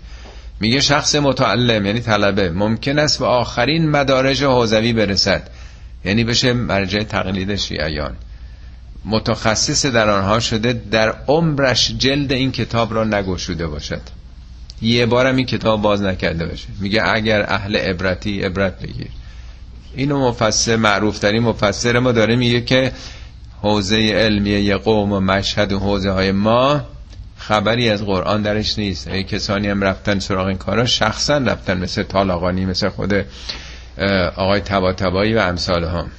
میگه شخص متعلم یعنی طلبه ممکن است به آخرین مدارج حوزوی برسد. یعنی بشه مرجع تقلید شیعیان. متخصص در آنها شده در عمرش جلد این کتاب را نگشوده باشد. یه بارم این کتاب باز نکرده باشه میگه اگر اهل عبرتی عبرت بگیر. اینو مفسر معروف ترین مفسر ما داره میگه که حوزه علمی یه قوم و مشهد و حوزه های ما خبری از قرآن درش نیست. ای کسانی هم رفتن سراغ این کارا شخصا رفتن مثل طالاقانی مثل خود آقای تبا تبایی و امثال هم.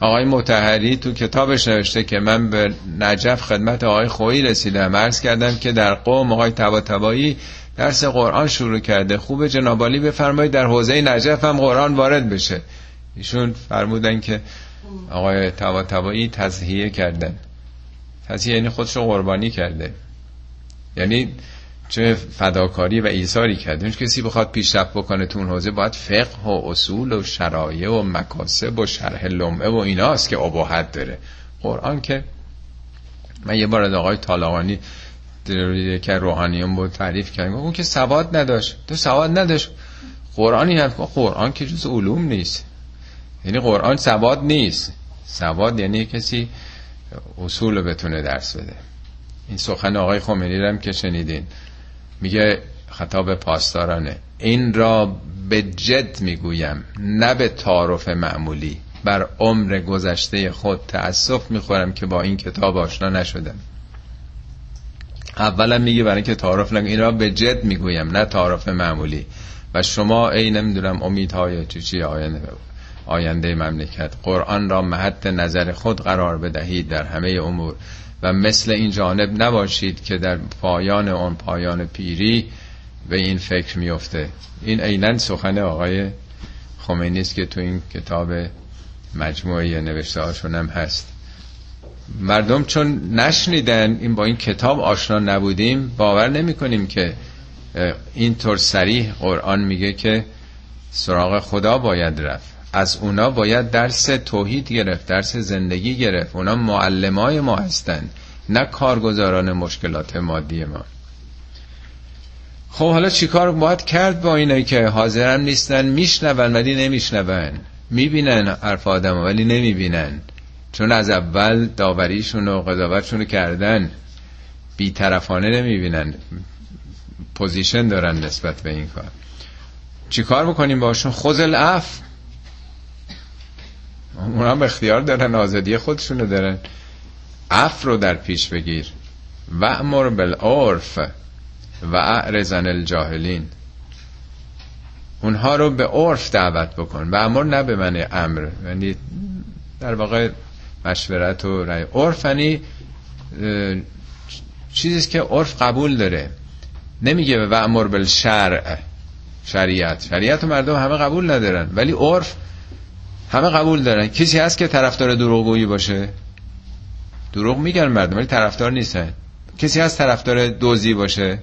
آقای متحری تو کتابش نوشته که من به نجف خدمت آقای خویی رسیدم. عرض کردم که در قوم آقای تبا تبایی درس قرآن شروع کرده. خوب جنابالی بفرمایید در حوزه نجف هم قرآن وارد بشه. ایشون فرمودن که آقای تبا تبایی تزهیه کردن. تزهیه یعنی خودشو قربانی کرده. یعنی چه فداکاری و ایثاری کرده کسی بخواد پیشرفت بکنه تو اون حوزه باید فقه و اصول و شرایع و مکاسب و شرح لمعه و ایناست که اباحت داره. قرآن که من یه بار از آقای طالقانی که روحانیون بود تعریف کردم اون که سواد نداشت. تو سواد نداشت. قرآنی هم قرآن که جز علوم نیست. یعنی قرآن سواد نیست. سواد یعنی کسی اصول رو بتونه درس بده. این سخن آقای خمینی هم که شنیدین. میگه خطاب پاسدارانه. این را به جد می‌گویم نه به تعارف معمولی. بر عمر گذشته خود تأسف می‌خورم که با این کتاب آشنا نشدم. اولا میگه برای که تعارف نگو این را به جد می‌گویم نه تعارف معمولی. و شما ای نمی‌دونم امیدهای چی چی آینده آینده مملکت. قرآن را محط نظر خود قرار بدهید در همه امور. و مثل این جانب نباشید که در پایان آن پایان پیری به این فکر میفته این عینا سخن آقای خمینی است که تو این کتاب مجموعه نوشته هاشون هم هست. مردم چون نشنیدن این با این کتاب آشنا نبودیم باور نمی کنیم که اینطور سریح قرآن میگه که سراغ خدا باید رفت. از اونا باید درس توحید گرفت درس زندگی گرفت. اونا معلمای ما هستن نه کارگزاران مشکلات مادی ما. خب حالا چیکار باید کرد با اینایی که حاضرم نیستن؟ میشنون ولی نمیشنون. می‌بینن حرف آدم ولی نمی‌بینن. چون از اول داوریشون و قضاوتشون رو کردن. بیطرفانه نمی‌بینن. position دارن نسبت به این کار. چیکار بکنیم باشون؟ خذ العفو. اونا هم اختیار دارن آزادی خودشونو دارن. عفو رو در پیش بگیر. وأمر بالعرف وأعرض عن الجاهلين. اونها رو به عرف دعوت بکن. و امر نه به من امر. یعنی در واقع مشورت و رای عرف یعنی چیزی که عرف قبول داره. نمیگه و امر بالشرع. شریعت. شریعت و مردم همه قبول ندارن. ولی عرف همه قبول دارن. کسی هست که طرفدار دروغگویی باشه؟ دروغ میگن مردم ولی طرفدار نیستن. کسی هست طرفدار دوزی باشه؟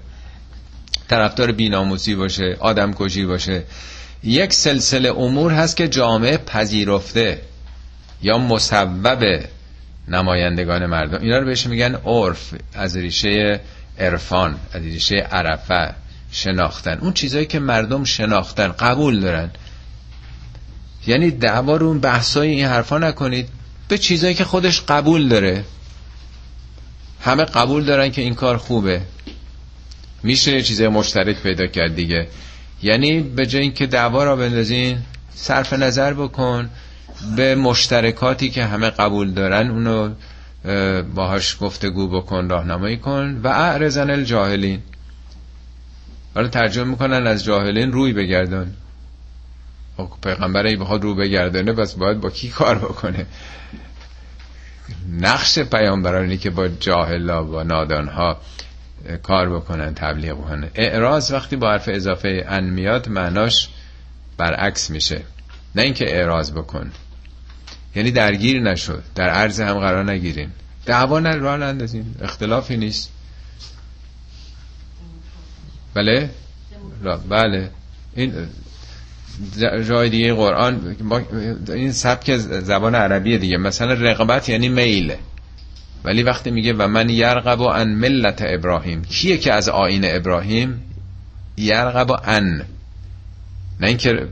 طرفدار بیناموسی باشه؟ آدم کشی باشه؟ یک سلسله امور هست که جامعه پذیرفته یا مسبب نمایندگان مردم. اینا رو بهش میگن عرف از ریشه عرفان از ریشه عرفه شناختن. اون چیزایی که مردم شناختن قبول دارن. یعنی دعوا رو اون بحثای این حرفا نکنید به چیزایی که خودش قبول داره. همه قبول دارن که این کار خوبه. میشه چیزای مشترک پیدا کرد دیگه. یعنی به جای اینکه دعوا را بندازین صرف نظر بکن به مشترکاتی که همه قبول دارن اونو باهاش گفتگو بکن راهنمایی کن و اعرزن الجاهلین. حالا ترجمه می‌کنن از جاهلین روی بگردن. پیغمبر ای بخواد رو بگردانه بس باید با کی کار بکنه؟ نقش پیامبرانی که با جاهلا و نادانها کار بکنن تبلیغ بکنن. اعراض وقتی با حرف اضافه ان میاد معناش برعکس میشه. نه اینکه اعراض بکن. یعنی درگیر نشد در عرض هم قرار نگیرین. دعوا نه راه نندازین. اختلافی نیست. بله؟ بله. این جای دیگه قرآن این سبک زبان عربیه دیگه. مثلا رقبت یعنی میل. ولی وقتی میگه و من یرغب و ان ملت ابراهیم کیه که از آین ابراهیم؟ یرغب و ان نه اینکه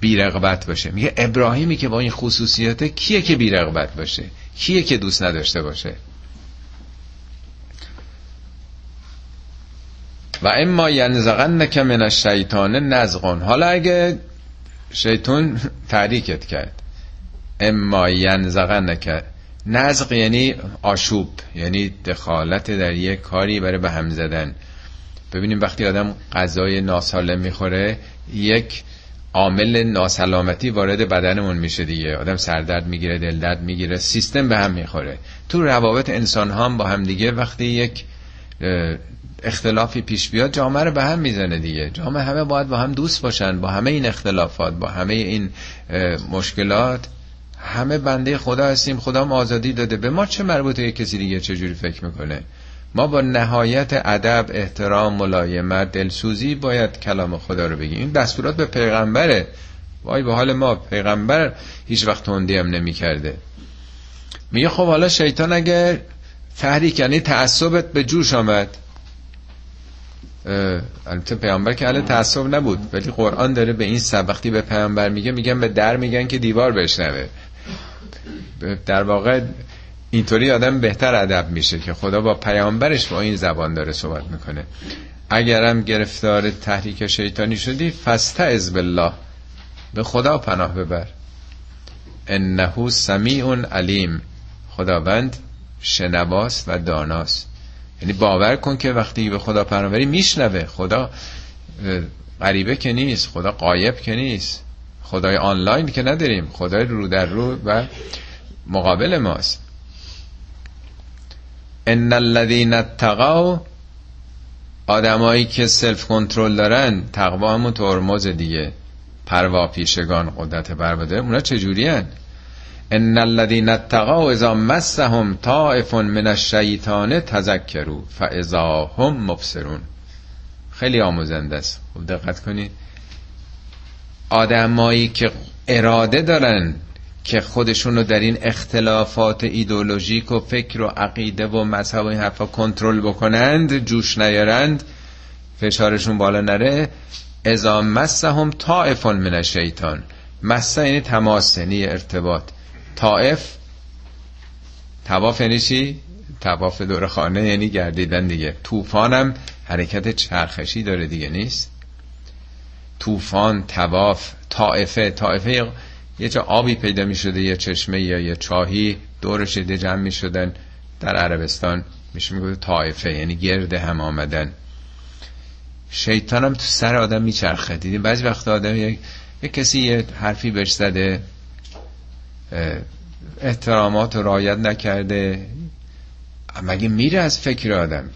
بیرغبت باشه. میگه ابراهیمی که با این خصوصیت کیه که بیرغبت باشه؟ کیه که دوست نداشته باشه؟ و اما ینزغنک من الشیطان نزغون. حالا اگه شیطان تحریکت کرد. اما ینزغنک نزغ یعنی آشوب یعنی دخالت در یک کاری برای به هم زدن. ببینیم وقتی آدم غذای ناسالم می‌خوره یک عامل ناسلامتی وارد بدنمون میشه دیگه. آدم سردرد می‌گیره دل درد می‌گیره سیستم به هم می‌خوره. تو روابط انسان هم با هم دیگه وقتی یک اختلافی پیش بیاد جامعه رو به هم می‌زنه دیگه. جامعه همه باید با هم دوست باشن با همه این اختلافات با همه این مشکلات. همه بنده خدا هستیم خدا هم آزادی داده. به ما چه مربوطه یک کسی دیگه چجوری فکر می‌کنه؟ ما با نهایت ادب احترام ملایمت دلسوزی باید کلام خدا رو بگیم. این دستورات به پیغمبره. وای به حال ما پیغمبر هیچ وقت تندی هم نمی کرده میگه خب حالا شیطان اگر تحریک یعنی تعصبت به جوش آمد. البته پیامبر که اهل تعصب نبود ولی قرآن داره به این سب به پیامبر میگه میگن به در میگن که دیوار بشنوه. در واقع اینطوری آدم بهتر ادب میشه که خدا با پیامبرش با این زبان داره صحبت می‌کنه. اگرم گرفتار تحریک شیطانی شدی فستعذ بالله. به خدا پناه ببر. انه سمیع علیم. خداوند شنواست و داناست. یعنی باور کن که وقتی به خدا پناه بری میشنوه. خدا غریبه که نیست خدا قایب که نیست. خدای آنلاین که نداریم خدای رو در رو و مقابل ماست. ان الذين اتقوا آدمایی که سلف کنترل دارن تقوا همون ترمز دیگه. پروا پیشگان قدرت بربده اونا چجوری هن؟ ان الذين اتقوا اذا مسهم طائف من الشیطان تذکروا فاذا هم مبصرون خیلی آموزنده است. خوب دقت کنید آدمایی که اراده دارن که خودشونو در این اختلافات ایدولوژیک و فکر و عقیده و مذهب و این حرفا کنترل بکنند جوش نیارند فشارشون بالا نره. ازا مسهم طائف من الشیطان. مسه یعنی تماس یعنی ارتباط. طائف. تواف یعنی چی؟ تواف دور خانه یعنی گردیدن دیگه. طوفانم حرکت چرخشی داره دیگه نیست؟ طوفان تواف طائفه. طائفه یه جا آبی پیدا می شده یه چشمه یا یه چاهی. دورش ده جمع می شدن. در عربستان میشه میگه طائفه یعنی گرد هم آمدن. شیطان هم تو سر آدم میچرخه. دیدیم بعضی وقت آدم یک کسی یه حرفی بهش زده. احترامات رو رایت نکرده. مگه میره از فکر آدم؟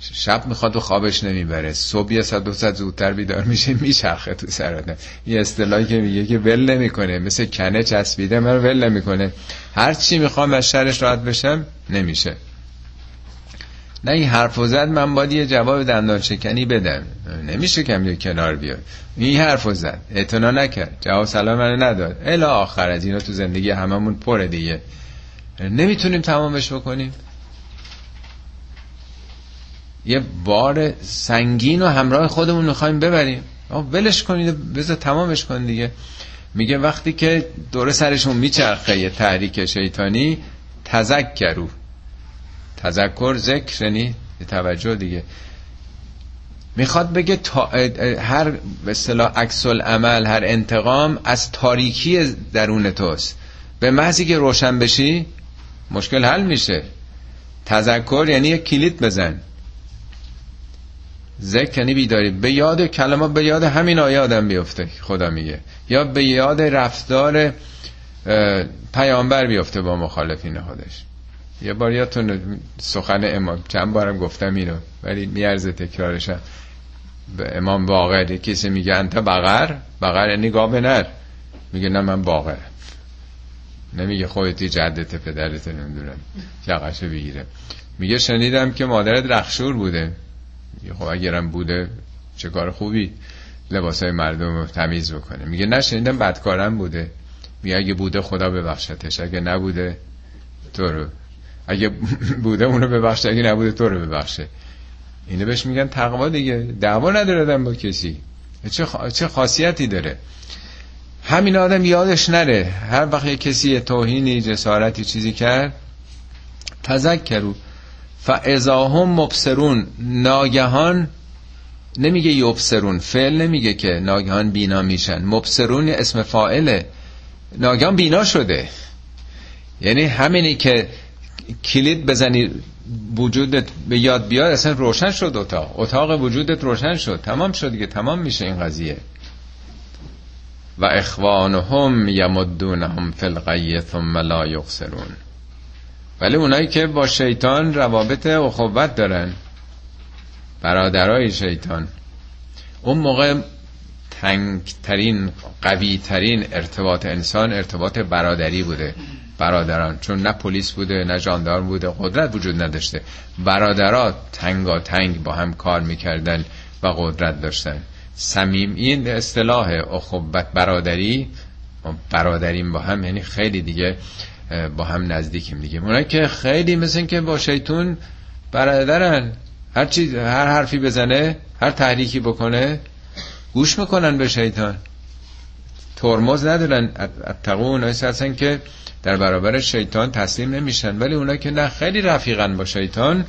شب می‌خواد و خوابش نمی‌بره. صبح یه ساعت دو ساعت زودتر بیدار میشه میچرخه تو سر یه اصطلاحی که میگه که ول نمی‌کنه. مثل کنه چسبیده من ول نمی‌کنه. هر چی می‌خوام از شرش راحت بشم نمیشه. نه این حرف زد من باید یه جواب دندان شکنی بدم. نمیشه کم یه کنار بیاد. این حرف زد. اعتنا نکرد. جواب سلام منو نداد. الا آخر از اینا تو زندگی هممون پره دیگه. نمی‌تونیم تمامش بکنیم. یه بار سنگین و همراه خودمون می‌خوایم ببریم. ولش کنید بذار تمامش کن دیگه. میگه وقتی که دور سرشون میچرخه یه تحریک شیطانی تذکرو تذکر ذکر یعنی توجه دیگه. می‌خواد بگه تا هر به اصطلاح عکس عمل هر انتقام از تاریکی درون توست. به محضی که روشن بشی مشکل حل میشه. تذکر یعنی یک کلید بزن. ذکر یعنی بیداری. به یاد کلمات به یاد همین آیه بیفته خدا میگه. یا به یاد رفتار پیامبر بیفته با مخالفین خودش. یه بار یادتون سخن امام چند بارم گفتم اینو ولی میارزه تکرارشم به امام باقر کسی میگه انت بغر بغر یعنی گاو نر. میگه نه من باقر نمیگه خودتی جدت پدرت نمی‌دونم یقشه بگیره. میگه شنیدم که مادرت رخشور بوده. خب اگرم بوده چه کار خوبی؟ لباسای مردم رو تمیز بکنه. میگه نشنیدم بدکارم بوده. میگه اگه بوده خدا ببخشتش. اگه نبوده تو رو اگه بوده اونو ببخشه اگه نبوده تو رو ببخشه. اینو بهش میگن تقوا دیگه. دعوا نداره با کسی. چه, چه خاصیتی داره؟ همین آدم یادش نره. هر وقت کسی توهینی جسارتی چیزی کرد تذکرو فاذا هم مبصرون. ناگهان نمیگه یبصرون. فعل نمیگه که ناگهان بینا میشن. مبصرون اسم فاعله. ناگهان بینا شده. یعنی همینی که کلید بزنی وجودت به یاد بیاد اصلا روشن شد اتاق. اتاق وجودت روشن شد. تمام شد دیگه. تمام میشه این قضیه. و اخوانهم یمدونهم فی الغی ثم لا یخسرون. ولی اونایی که با شیطان روابط اخوت دارن. برادرای شیطان. اون موقع تنگترین قویترین ارتباط انسان ارتباط برادری بوده. برادران چون نه پلیس بوده نه جاندارم بوده قدرت وجود نداشته. برادرات تنگا تنگ با هم کار می‌کردن و قدرت داشتن. سمیم این اصطلاح اخوت برادری برادریم با هم یعنی خیلی دیگه با هم نزدیکیم دیگه. اونایی که خیلی مثل که با شیطون برادرن هر چیز هر حرفی بزنه هر تحریکی بکنه گوش می‌کنن به شیطان. ترمز ندارن. اتقون هستن که در برابر شیطان تسلیم نمیشن. ولی اونا که نه خیلی رفیقن با شیطان.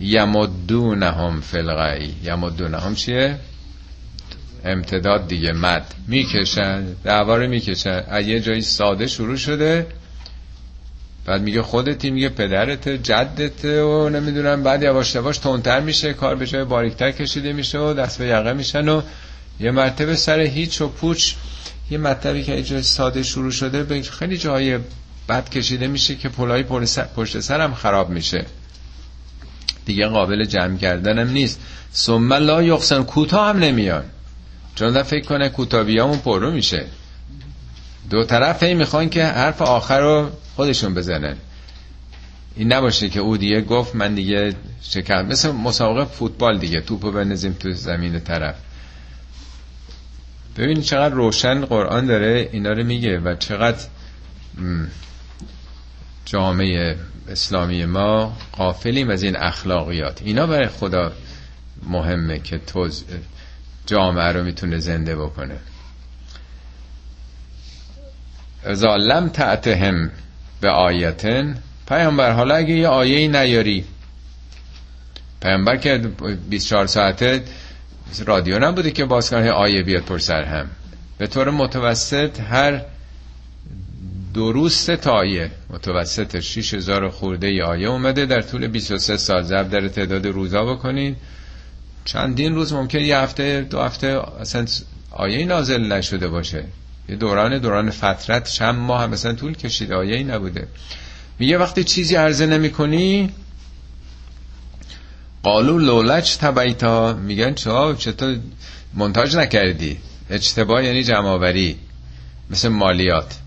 یمدونهم فی الغی. یمدونهم چیه؟ امتداد دیگه مد. می‌کشن دعوا می‌کشن. از یه جایی ساده شروع شده. بعد میگه خودتی میگه پدرت جدت و نمی‌دونم. بعد یواش یواش تونتر میشه. کار به جای باریکتر کشیده میشه و دست به یقه میشن و یه مرتبه سر هیچ و پوچ یه مطلبی که جای ساده شروع شده به خیلی جای بد کشیده میشه که پلای پشت سرم خراب میشه. دیگه قابل جمع کردنم نیست. ثم لا یخسن کوتاه هم نمیان چون فکر کنه کوتابیامون پرو میشه. دو طرف هی می‌خوان که حرف آخر رو خودشون بزنن. این نباشه که او دیگه گفت من دیگه شکست مثل مسابقه فوتبال دیگه. توپو بنزیم تو زمین طرف. ببین چقدر روشن قرآن داره اینا رو میگه و چقدر جامعه اسلامی ما قافلیم از این اخلاقیات. اینا برای خدا مهمه که توز جامعه رو می‌تونه زنده بکنه. ازا لم تعتهم به آیتن پیامبر حالا اگه یه آیه نیاری پیامبر که 24 ساعته رادیو نبوده که باز کنه آیه بیاد پر سر هم. به طور متوسط هر روز تا آیه. متوسط 6000 خورده ای آیه اومده. در طول 23 سال ضرب در تعداد روزا بکنید. چندین روز ممکن یه هفته دو هفته اصلا آیه نازل نشده باشه. یه دوران دوران فترت. چند ماه هم مثلا طول کشیده آیه نبوده. میگه وقتی چیزی عرضه نمی کنی قالو لولچ تبیتا میگن چه چطور منتاج نکردی. اجتبا یعنی جمعآوری مثل مالیات.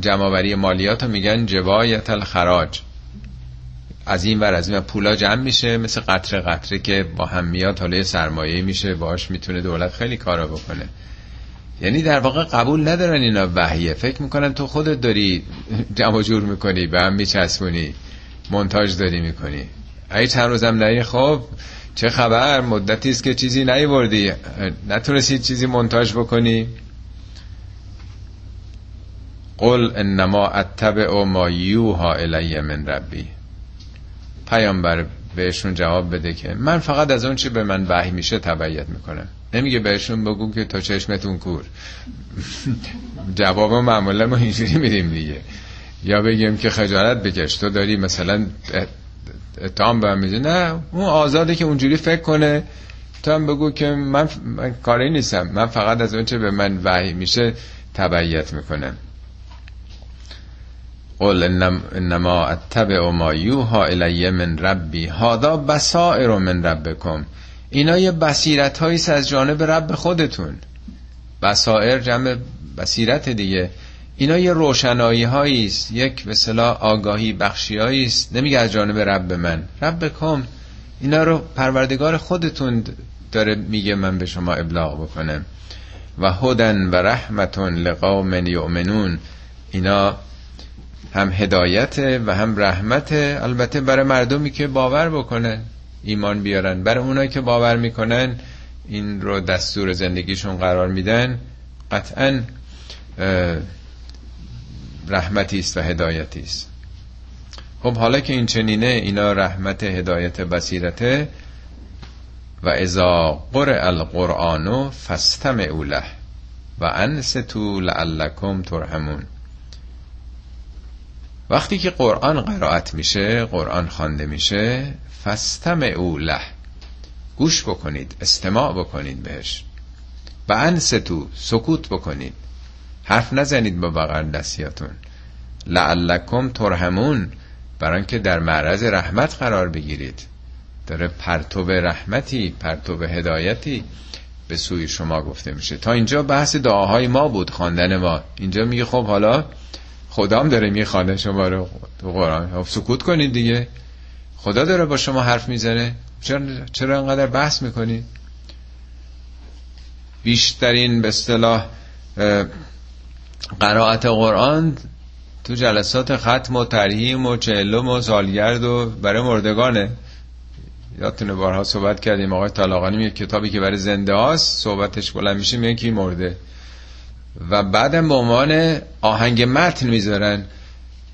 جمعآوری مالیات رو میگن جبایت الخراج. از این ور از این پولا جمع میشه مثل قطره قطره که با هم میاد حالا سرمایه میشه باش می‌تونه دولت خیلی کارا بکنه. یعنی در واقع قبول ندارن اینا وحیه. فکر می‌کنن تو خودت داری جمع جور می‌کنی به هم میچسبونی منتاج داری می‌کنی. ای چند روزم نهی خب چه خبر؟ مدتی است که چیزی نیوردی نتونستی چیزی منتاج بکنی؟ قل انما اتبع ما یوها الی من ربی. پیامبر بهشون جواب بده که من فقط از اون چی به من وحی میشه تبعیت می‌کنم. نمیگه بهشون بگو که تا چشمتون کور. جواب معمولا ما اینجوری میدیم دیگه. یا بگیم که خجالت بکش تو داری مثلا اتهام به میده نه اون آزاده که اونجوری فکر کنه تو هم بگو که من, من کاری نیستم. من فقط از اون چه به من وحی میشه تبعیت می‌کنم قل انما اتبع ما یوها الی من ربی هادا بصائر من ربکم. اینا یه بصیرت هاییست از جانب رب خودتون. بصائر جمع بصیرت دیگه. اینا یه روشنایی هاییست یک به آگاهی بخشی است. نمیگه از جانب رب من. رب کم اینا رو پروردگار خودتون داره میگه من به شما ابلاغ بکنم. و هدن و رحمتون لقوم یؤمنون. اینا هم هدایت و هم رحمت. البته برای مردمی که باور بکنن ایمان بیارن. برای اونایی که باور می‌کنن این رو دستور زندگیشون قرار میدن. قطعا رحمتی است و هدایتی است. خب حالا که این چنینه اینا رحمت هدایت بصیرته. و اذا قرئ القرآن فاستمعوا له و انستو لعلکم ترحمون. وقتی که قرآن قرائت میشه قرآن خوانده میشه فاستمعوا له. گوش بکنید استماع بکنید بهش. و انستو سکوت بکنید. حرف نزنید با بغل دستیاتون. لعلکم ترحمون. برای که در معرض رحمت قرار بگیرید. داره پرتو رحمتی پرتو هدایتی به سوی شما گفته میشه. تا اینجا بحث دعاهای ما بود خواندن ما. اینجا میگه خب حالا خدام داره می‌خوانه شما رو تو قرآن. خب سکوت کنید دیگه. خدا داره با شما حرف می‌زنه. چرا, چرا انقدر بحث می‌کنید بیشترین به اصطلاح قرائت قرآن تو جلسات ختم و ترهیم و چهلم و سالگرد و برای مردگانه. یادتونه بارها صحبت کردیم آقای طلاقانی میگه کتابی که برای زنده هاست صحبتش بلند میشه میگه کی مرده. و بعدم به عنوان آهنگ متن می‌ذارن.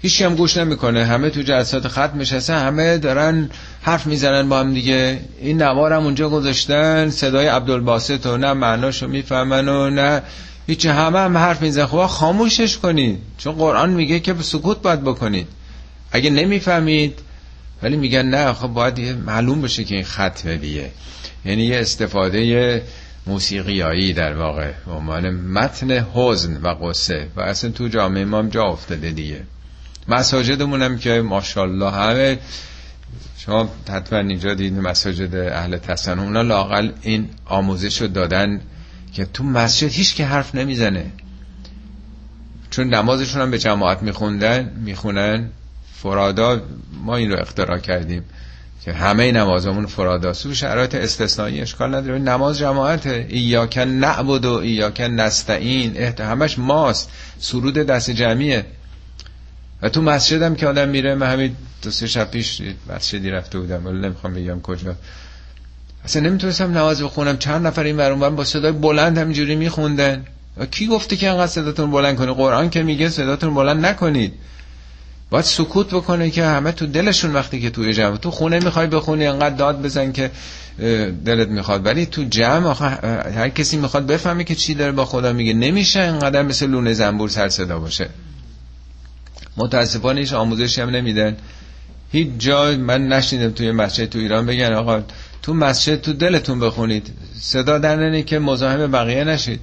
هیچی هم گوش نمی‌کنه. همه تو جلسات خط میشسته همه دارن حرف می‌زنن با هم دیگه. این نوارم اونجا گذاشتن صدای عبدالباسط و نه معناشو می‌فهمن و نه هیچ همه هم حرف می‌زنن. خب خاموشش کنید. چون قرآن میگه که سکوت باید بکنید. اگه نمی‌فهمید ولی میگن نه خب باید معلوم بشه که این خط دیگه یعنی یه استفاده موسیقیایی در واقع به عنوان متن حزن و قصه. و اصلا تو جامعه ما هم جا افتاده دیگه. مساجدمون هم که ماشاءالله همه. شما حتما اینجا دیدین مساجد اهل تسن اونا لاقل این آموزش رو دادن که تو مسجد هیچ که حرف نمی‌زنه. چون نمازشون هم به جماعت میخوندن می‌خونن. فرادا ما این رو اختراع کردیم که همه نمازمون فرادا سو شرایط استثنایی اشکال نداره. نماز جماعت. ایاکن نعبد و ایاکن نستعین. همش ماست. سرود دست جمعیه. و تو مسجدم که آدم میره. من همین دو سه شب پیش مسجدی رفته بودم. ولی نمی‌خوام بگم کجا. اصلا نمی‌تونستم نماز بخونم. چند نفر این برون با صدای بلند همینجوری میخوندن. کی گفته که انقدر صداتون بلند کنید قرآن که میگه صداتون بلند نکنید. باید سکوت بکنه که همه تو دلشون وقتی که توی جمع تو خونه می‌خوای بخونی انقدر داد بزن که دلت می‌خواد. ولی تو جمع هر کسی می‌خواد بفهمه که چی داره با خدا میگه. نمیشه انقدر مثل لونه زنبور سر صدا باشه. متاسفانه هیچ آموزشی هم نمیدن. هیچ جا من نشنیدم توی مسجد تو ایران. بگن آقا تو مسجد تو دلتون بخونید. صدا در که مزاحم بقیه نشید.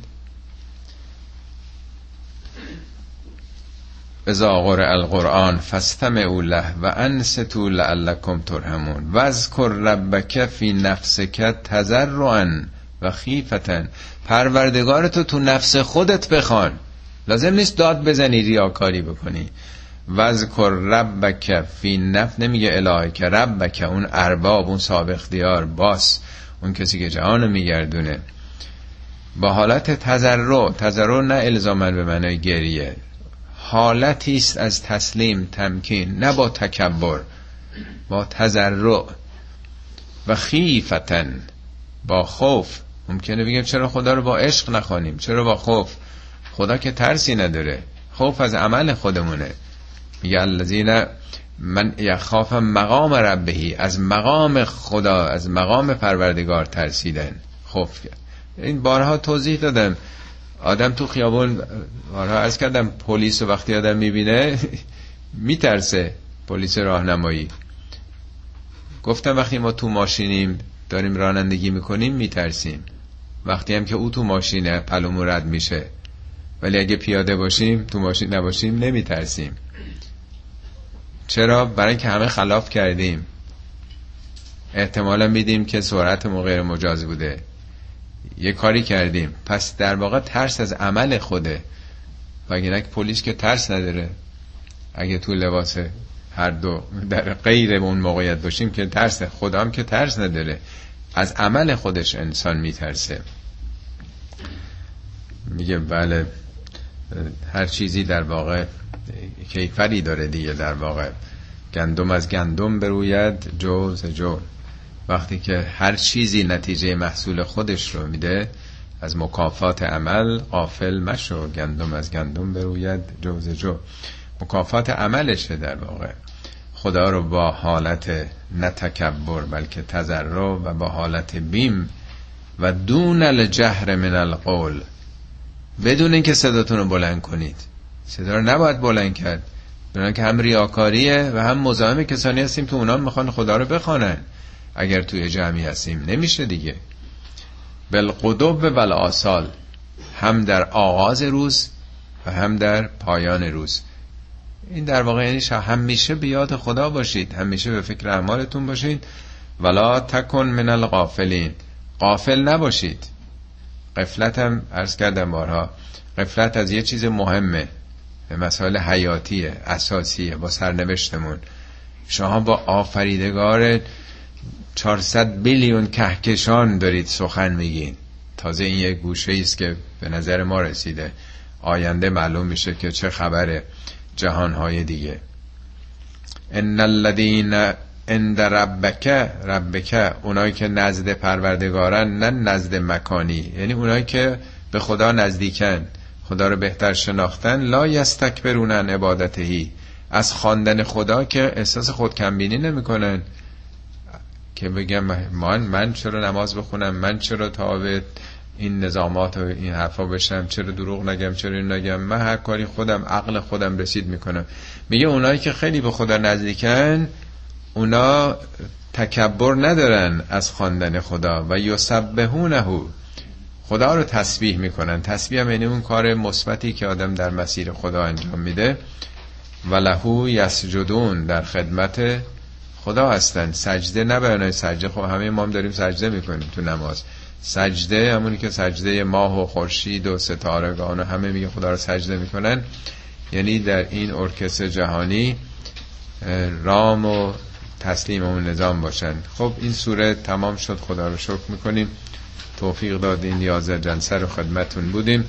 اذا قرئ القرآن فاستمعوا له و انصتوا لعلکم ترحمون. واذکر ربک فی نفسک تضرعا و خیفتا. پروردگار تو تو نفس خودت بخوان. لازم نیست داد بزنی ریاکاری بکنی. وذکر ربک فی نفس نمیگه الهی که ربک اون ارباب اون سابق اختیار باس اون کسی که جهان میگردونه. با حالت تذرع تذرع نه الزامن به معنای گریه. حالتی است از تسلیم تمکین نه با تکبر با تذرع و خیفتن با خوف. ممکنه بگیم چرا خدا رو با عشق نخوانیم؟ چرا با خوف؟ خدا که ترسی نداره. خوف از عمل خودمونه. میگه الذین من یخاف مقام ربهی از مقام خدا از مقام پروردگار ترسیدن. خوف کرد این بارها توضیح دادم. آدم تو خیابون بارها از کردم پلیس وقتی آدم می‌بینه [laughs] میترسه پلیس راهنمایی. گفتم وقتی ما تو ماشینیم داریم رانندگی می‌کنیم میترسیم. وقتی هم که او تو ماشینه پلومو رد میشه. ولی اگه پیاده باشیم تو ماشین نباشیم نمیترسیم. چرا؟ برای اینکه همه خلاف کردیم. احتمالا میدیم که سرعت غیر مجاز بوده. یه کاری کردیم. پس در واقع ترس از عمل خوده. و اگه پلیس که ترس نداره. اگه تو لباس هر دو در غیر اون موقعیت باشیم که ترس خدا هم که ترس نداره. از عمل خودش انسان میترسه. میگه بله هر چیزی در واقع کیفری داره دیگه در واقع. گندم از گندم بروید جو ز جو وقتی که هر چیزی نتیجه محصول خودش رو میده از مکافات عمل قافل مشو. گندم از گندم بروید جو ز جو مکافات عملشه در واقع. خدا رو با حالت نتکبر بلکه تذرع و با حالت بیم و دون الجهر من القول. بدون اینکه صداتون رو بلند کنید. صدا رو نباید بلند کرد. برای که هم ریاکاریه و هم مزاحم کسانی هستیم که اونا می‌خوان خدا رو بخوانن. اگر توی جمعی هستیم نمیشه دیگه. بالقدوب و آسال. هم در آغاز روز و هم در پایان روز. این در واقع یعنی همیشه به یاد خدا باشید. همیشه به فکر اعمالتون باشید. ولا تکن من الغافلین. غافل نباشید. قفلت هم عرض کردم بارها. قفلت از یه چیز مهمه. مسائل حیاتیه اساسیه با سرنوشتمون. شما با آفریدگار 400 بیلیون کهکشان دارید سخن میگین. تازه این یک گوشه است که به نظر ما رسیده. آینده معلوم میشه که چه خبره جهانهای دیگه. ان الذين عند ربک ربک اونایی که نزد پروردگارن نه نزد مکانی. یعنی اونایی که به خدا نزدیکن. خدا رو بهتر شناختن لا یستکبرون عن عبادتهی. از خواندن خدا که احساس خود کمبینی نمی‌کنن. که بگم من من چرا نماز بخونم؟ من چرا تابع این نظامات و این حرفا بشم؟ چرا دروغ نگم؟ چرا این نگم؟ من هر کاری خودم عقل خودم رسید می‌کنم. میگه اونایی که خیلی به خدا نزدیکن اونا تکبر ندارن از خواندن خدا. و یسبحونه خدا رو تسبیح می‌کنن. تسبیح هم یعنی اون کار مثبتی که آدم در مسیر خدا انجام میده. و لهو یسجدون. در خدمت خدا هستن. سجده نه سجده خب همه ما هم داریم سجده می‌کنیم تو نماز. سجده همونی که سجده ماه و خورشید و ستارگان و همه میگه خدا رو سجده می‌کنن. یعنی در این ارکستر جهانی رام و تسلیم اون نظام باشن. خب این سوره تمام شد. خدا رو شکر می‌کنیم. توفیق دادین یازده جنسر و خدمتون بودیم.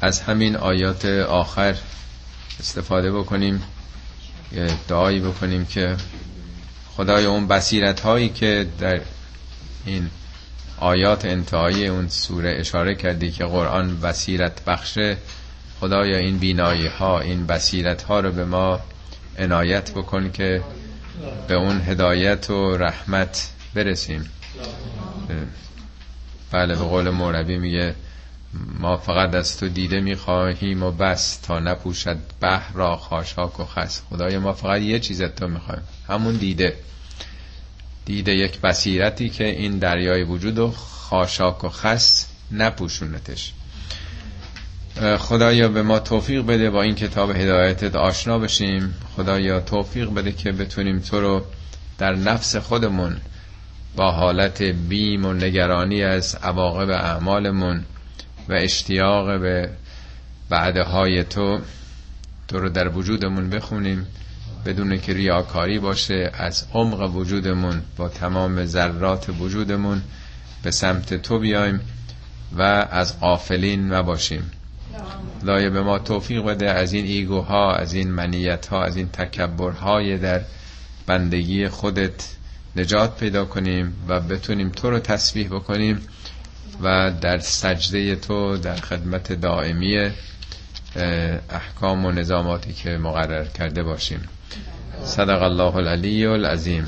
از همین آیات آخر استفاده بکنیم دعایی بکنیم که خدای اون بصیرت هایی که در این آیات انتهایی اون سوره اشاره کردی که قرآن بصیرت بخشه خدایا این بینایی ها این بصیرت ها رو به ما عنایت بکن که به اون هدایت و رحمت برسیم. بله به قول موربی میگه ما فقط از تو دیده می‌خواهیم و بس تا نپوشد بحر را خاشاک و خس. خدای ما فقط یه چیز تو می‌خوایم همون دیده. دیده یک بصیرتی که این دریای وجود و خاشاک و خس نپوشونتش. خدایا به ما توفیق بده با این کتاب هدایتت آشنا بشیم. خدایا توفیق بده که بتونیم تو رو در نفس خودمون با حالت بیم و نگرانی از عواقب اعمالمون و اشتیاق به بعدهای تو تو رو در وجودمون بخونیم بدون که ریاکاری باشه از عمق وجودمون با تمام ذرات وجودمون به سمت تو بیایم و از قافلین نباشیم. لایه به ما توفیق بده از این ایگوها از این منیت ها از این تکبرهای در بندگی خودت نجات پیدا کنیم و بتونیم تو رو تسبیح بکنیم و در سجده تو در خدمت دائمی احکام و نظاماتی که مقرر کرده باشیم. صدق الله العلی العظیم.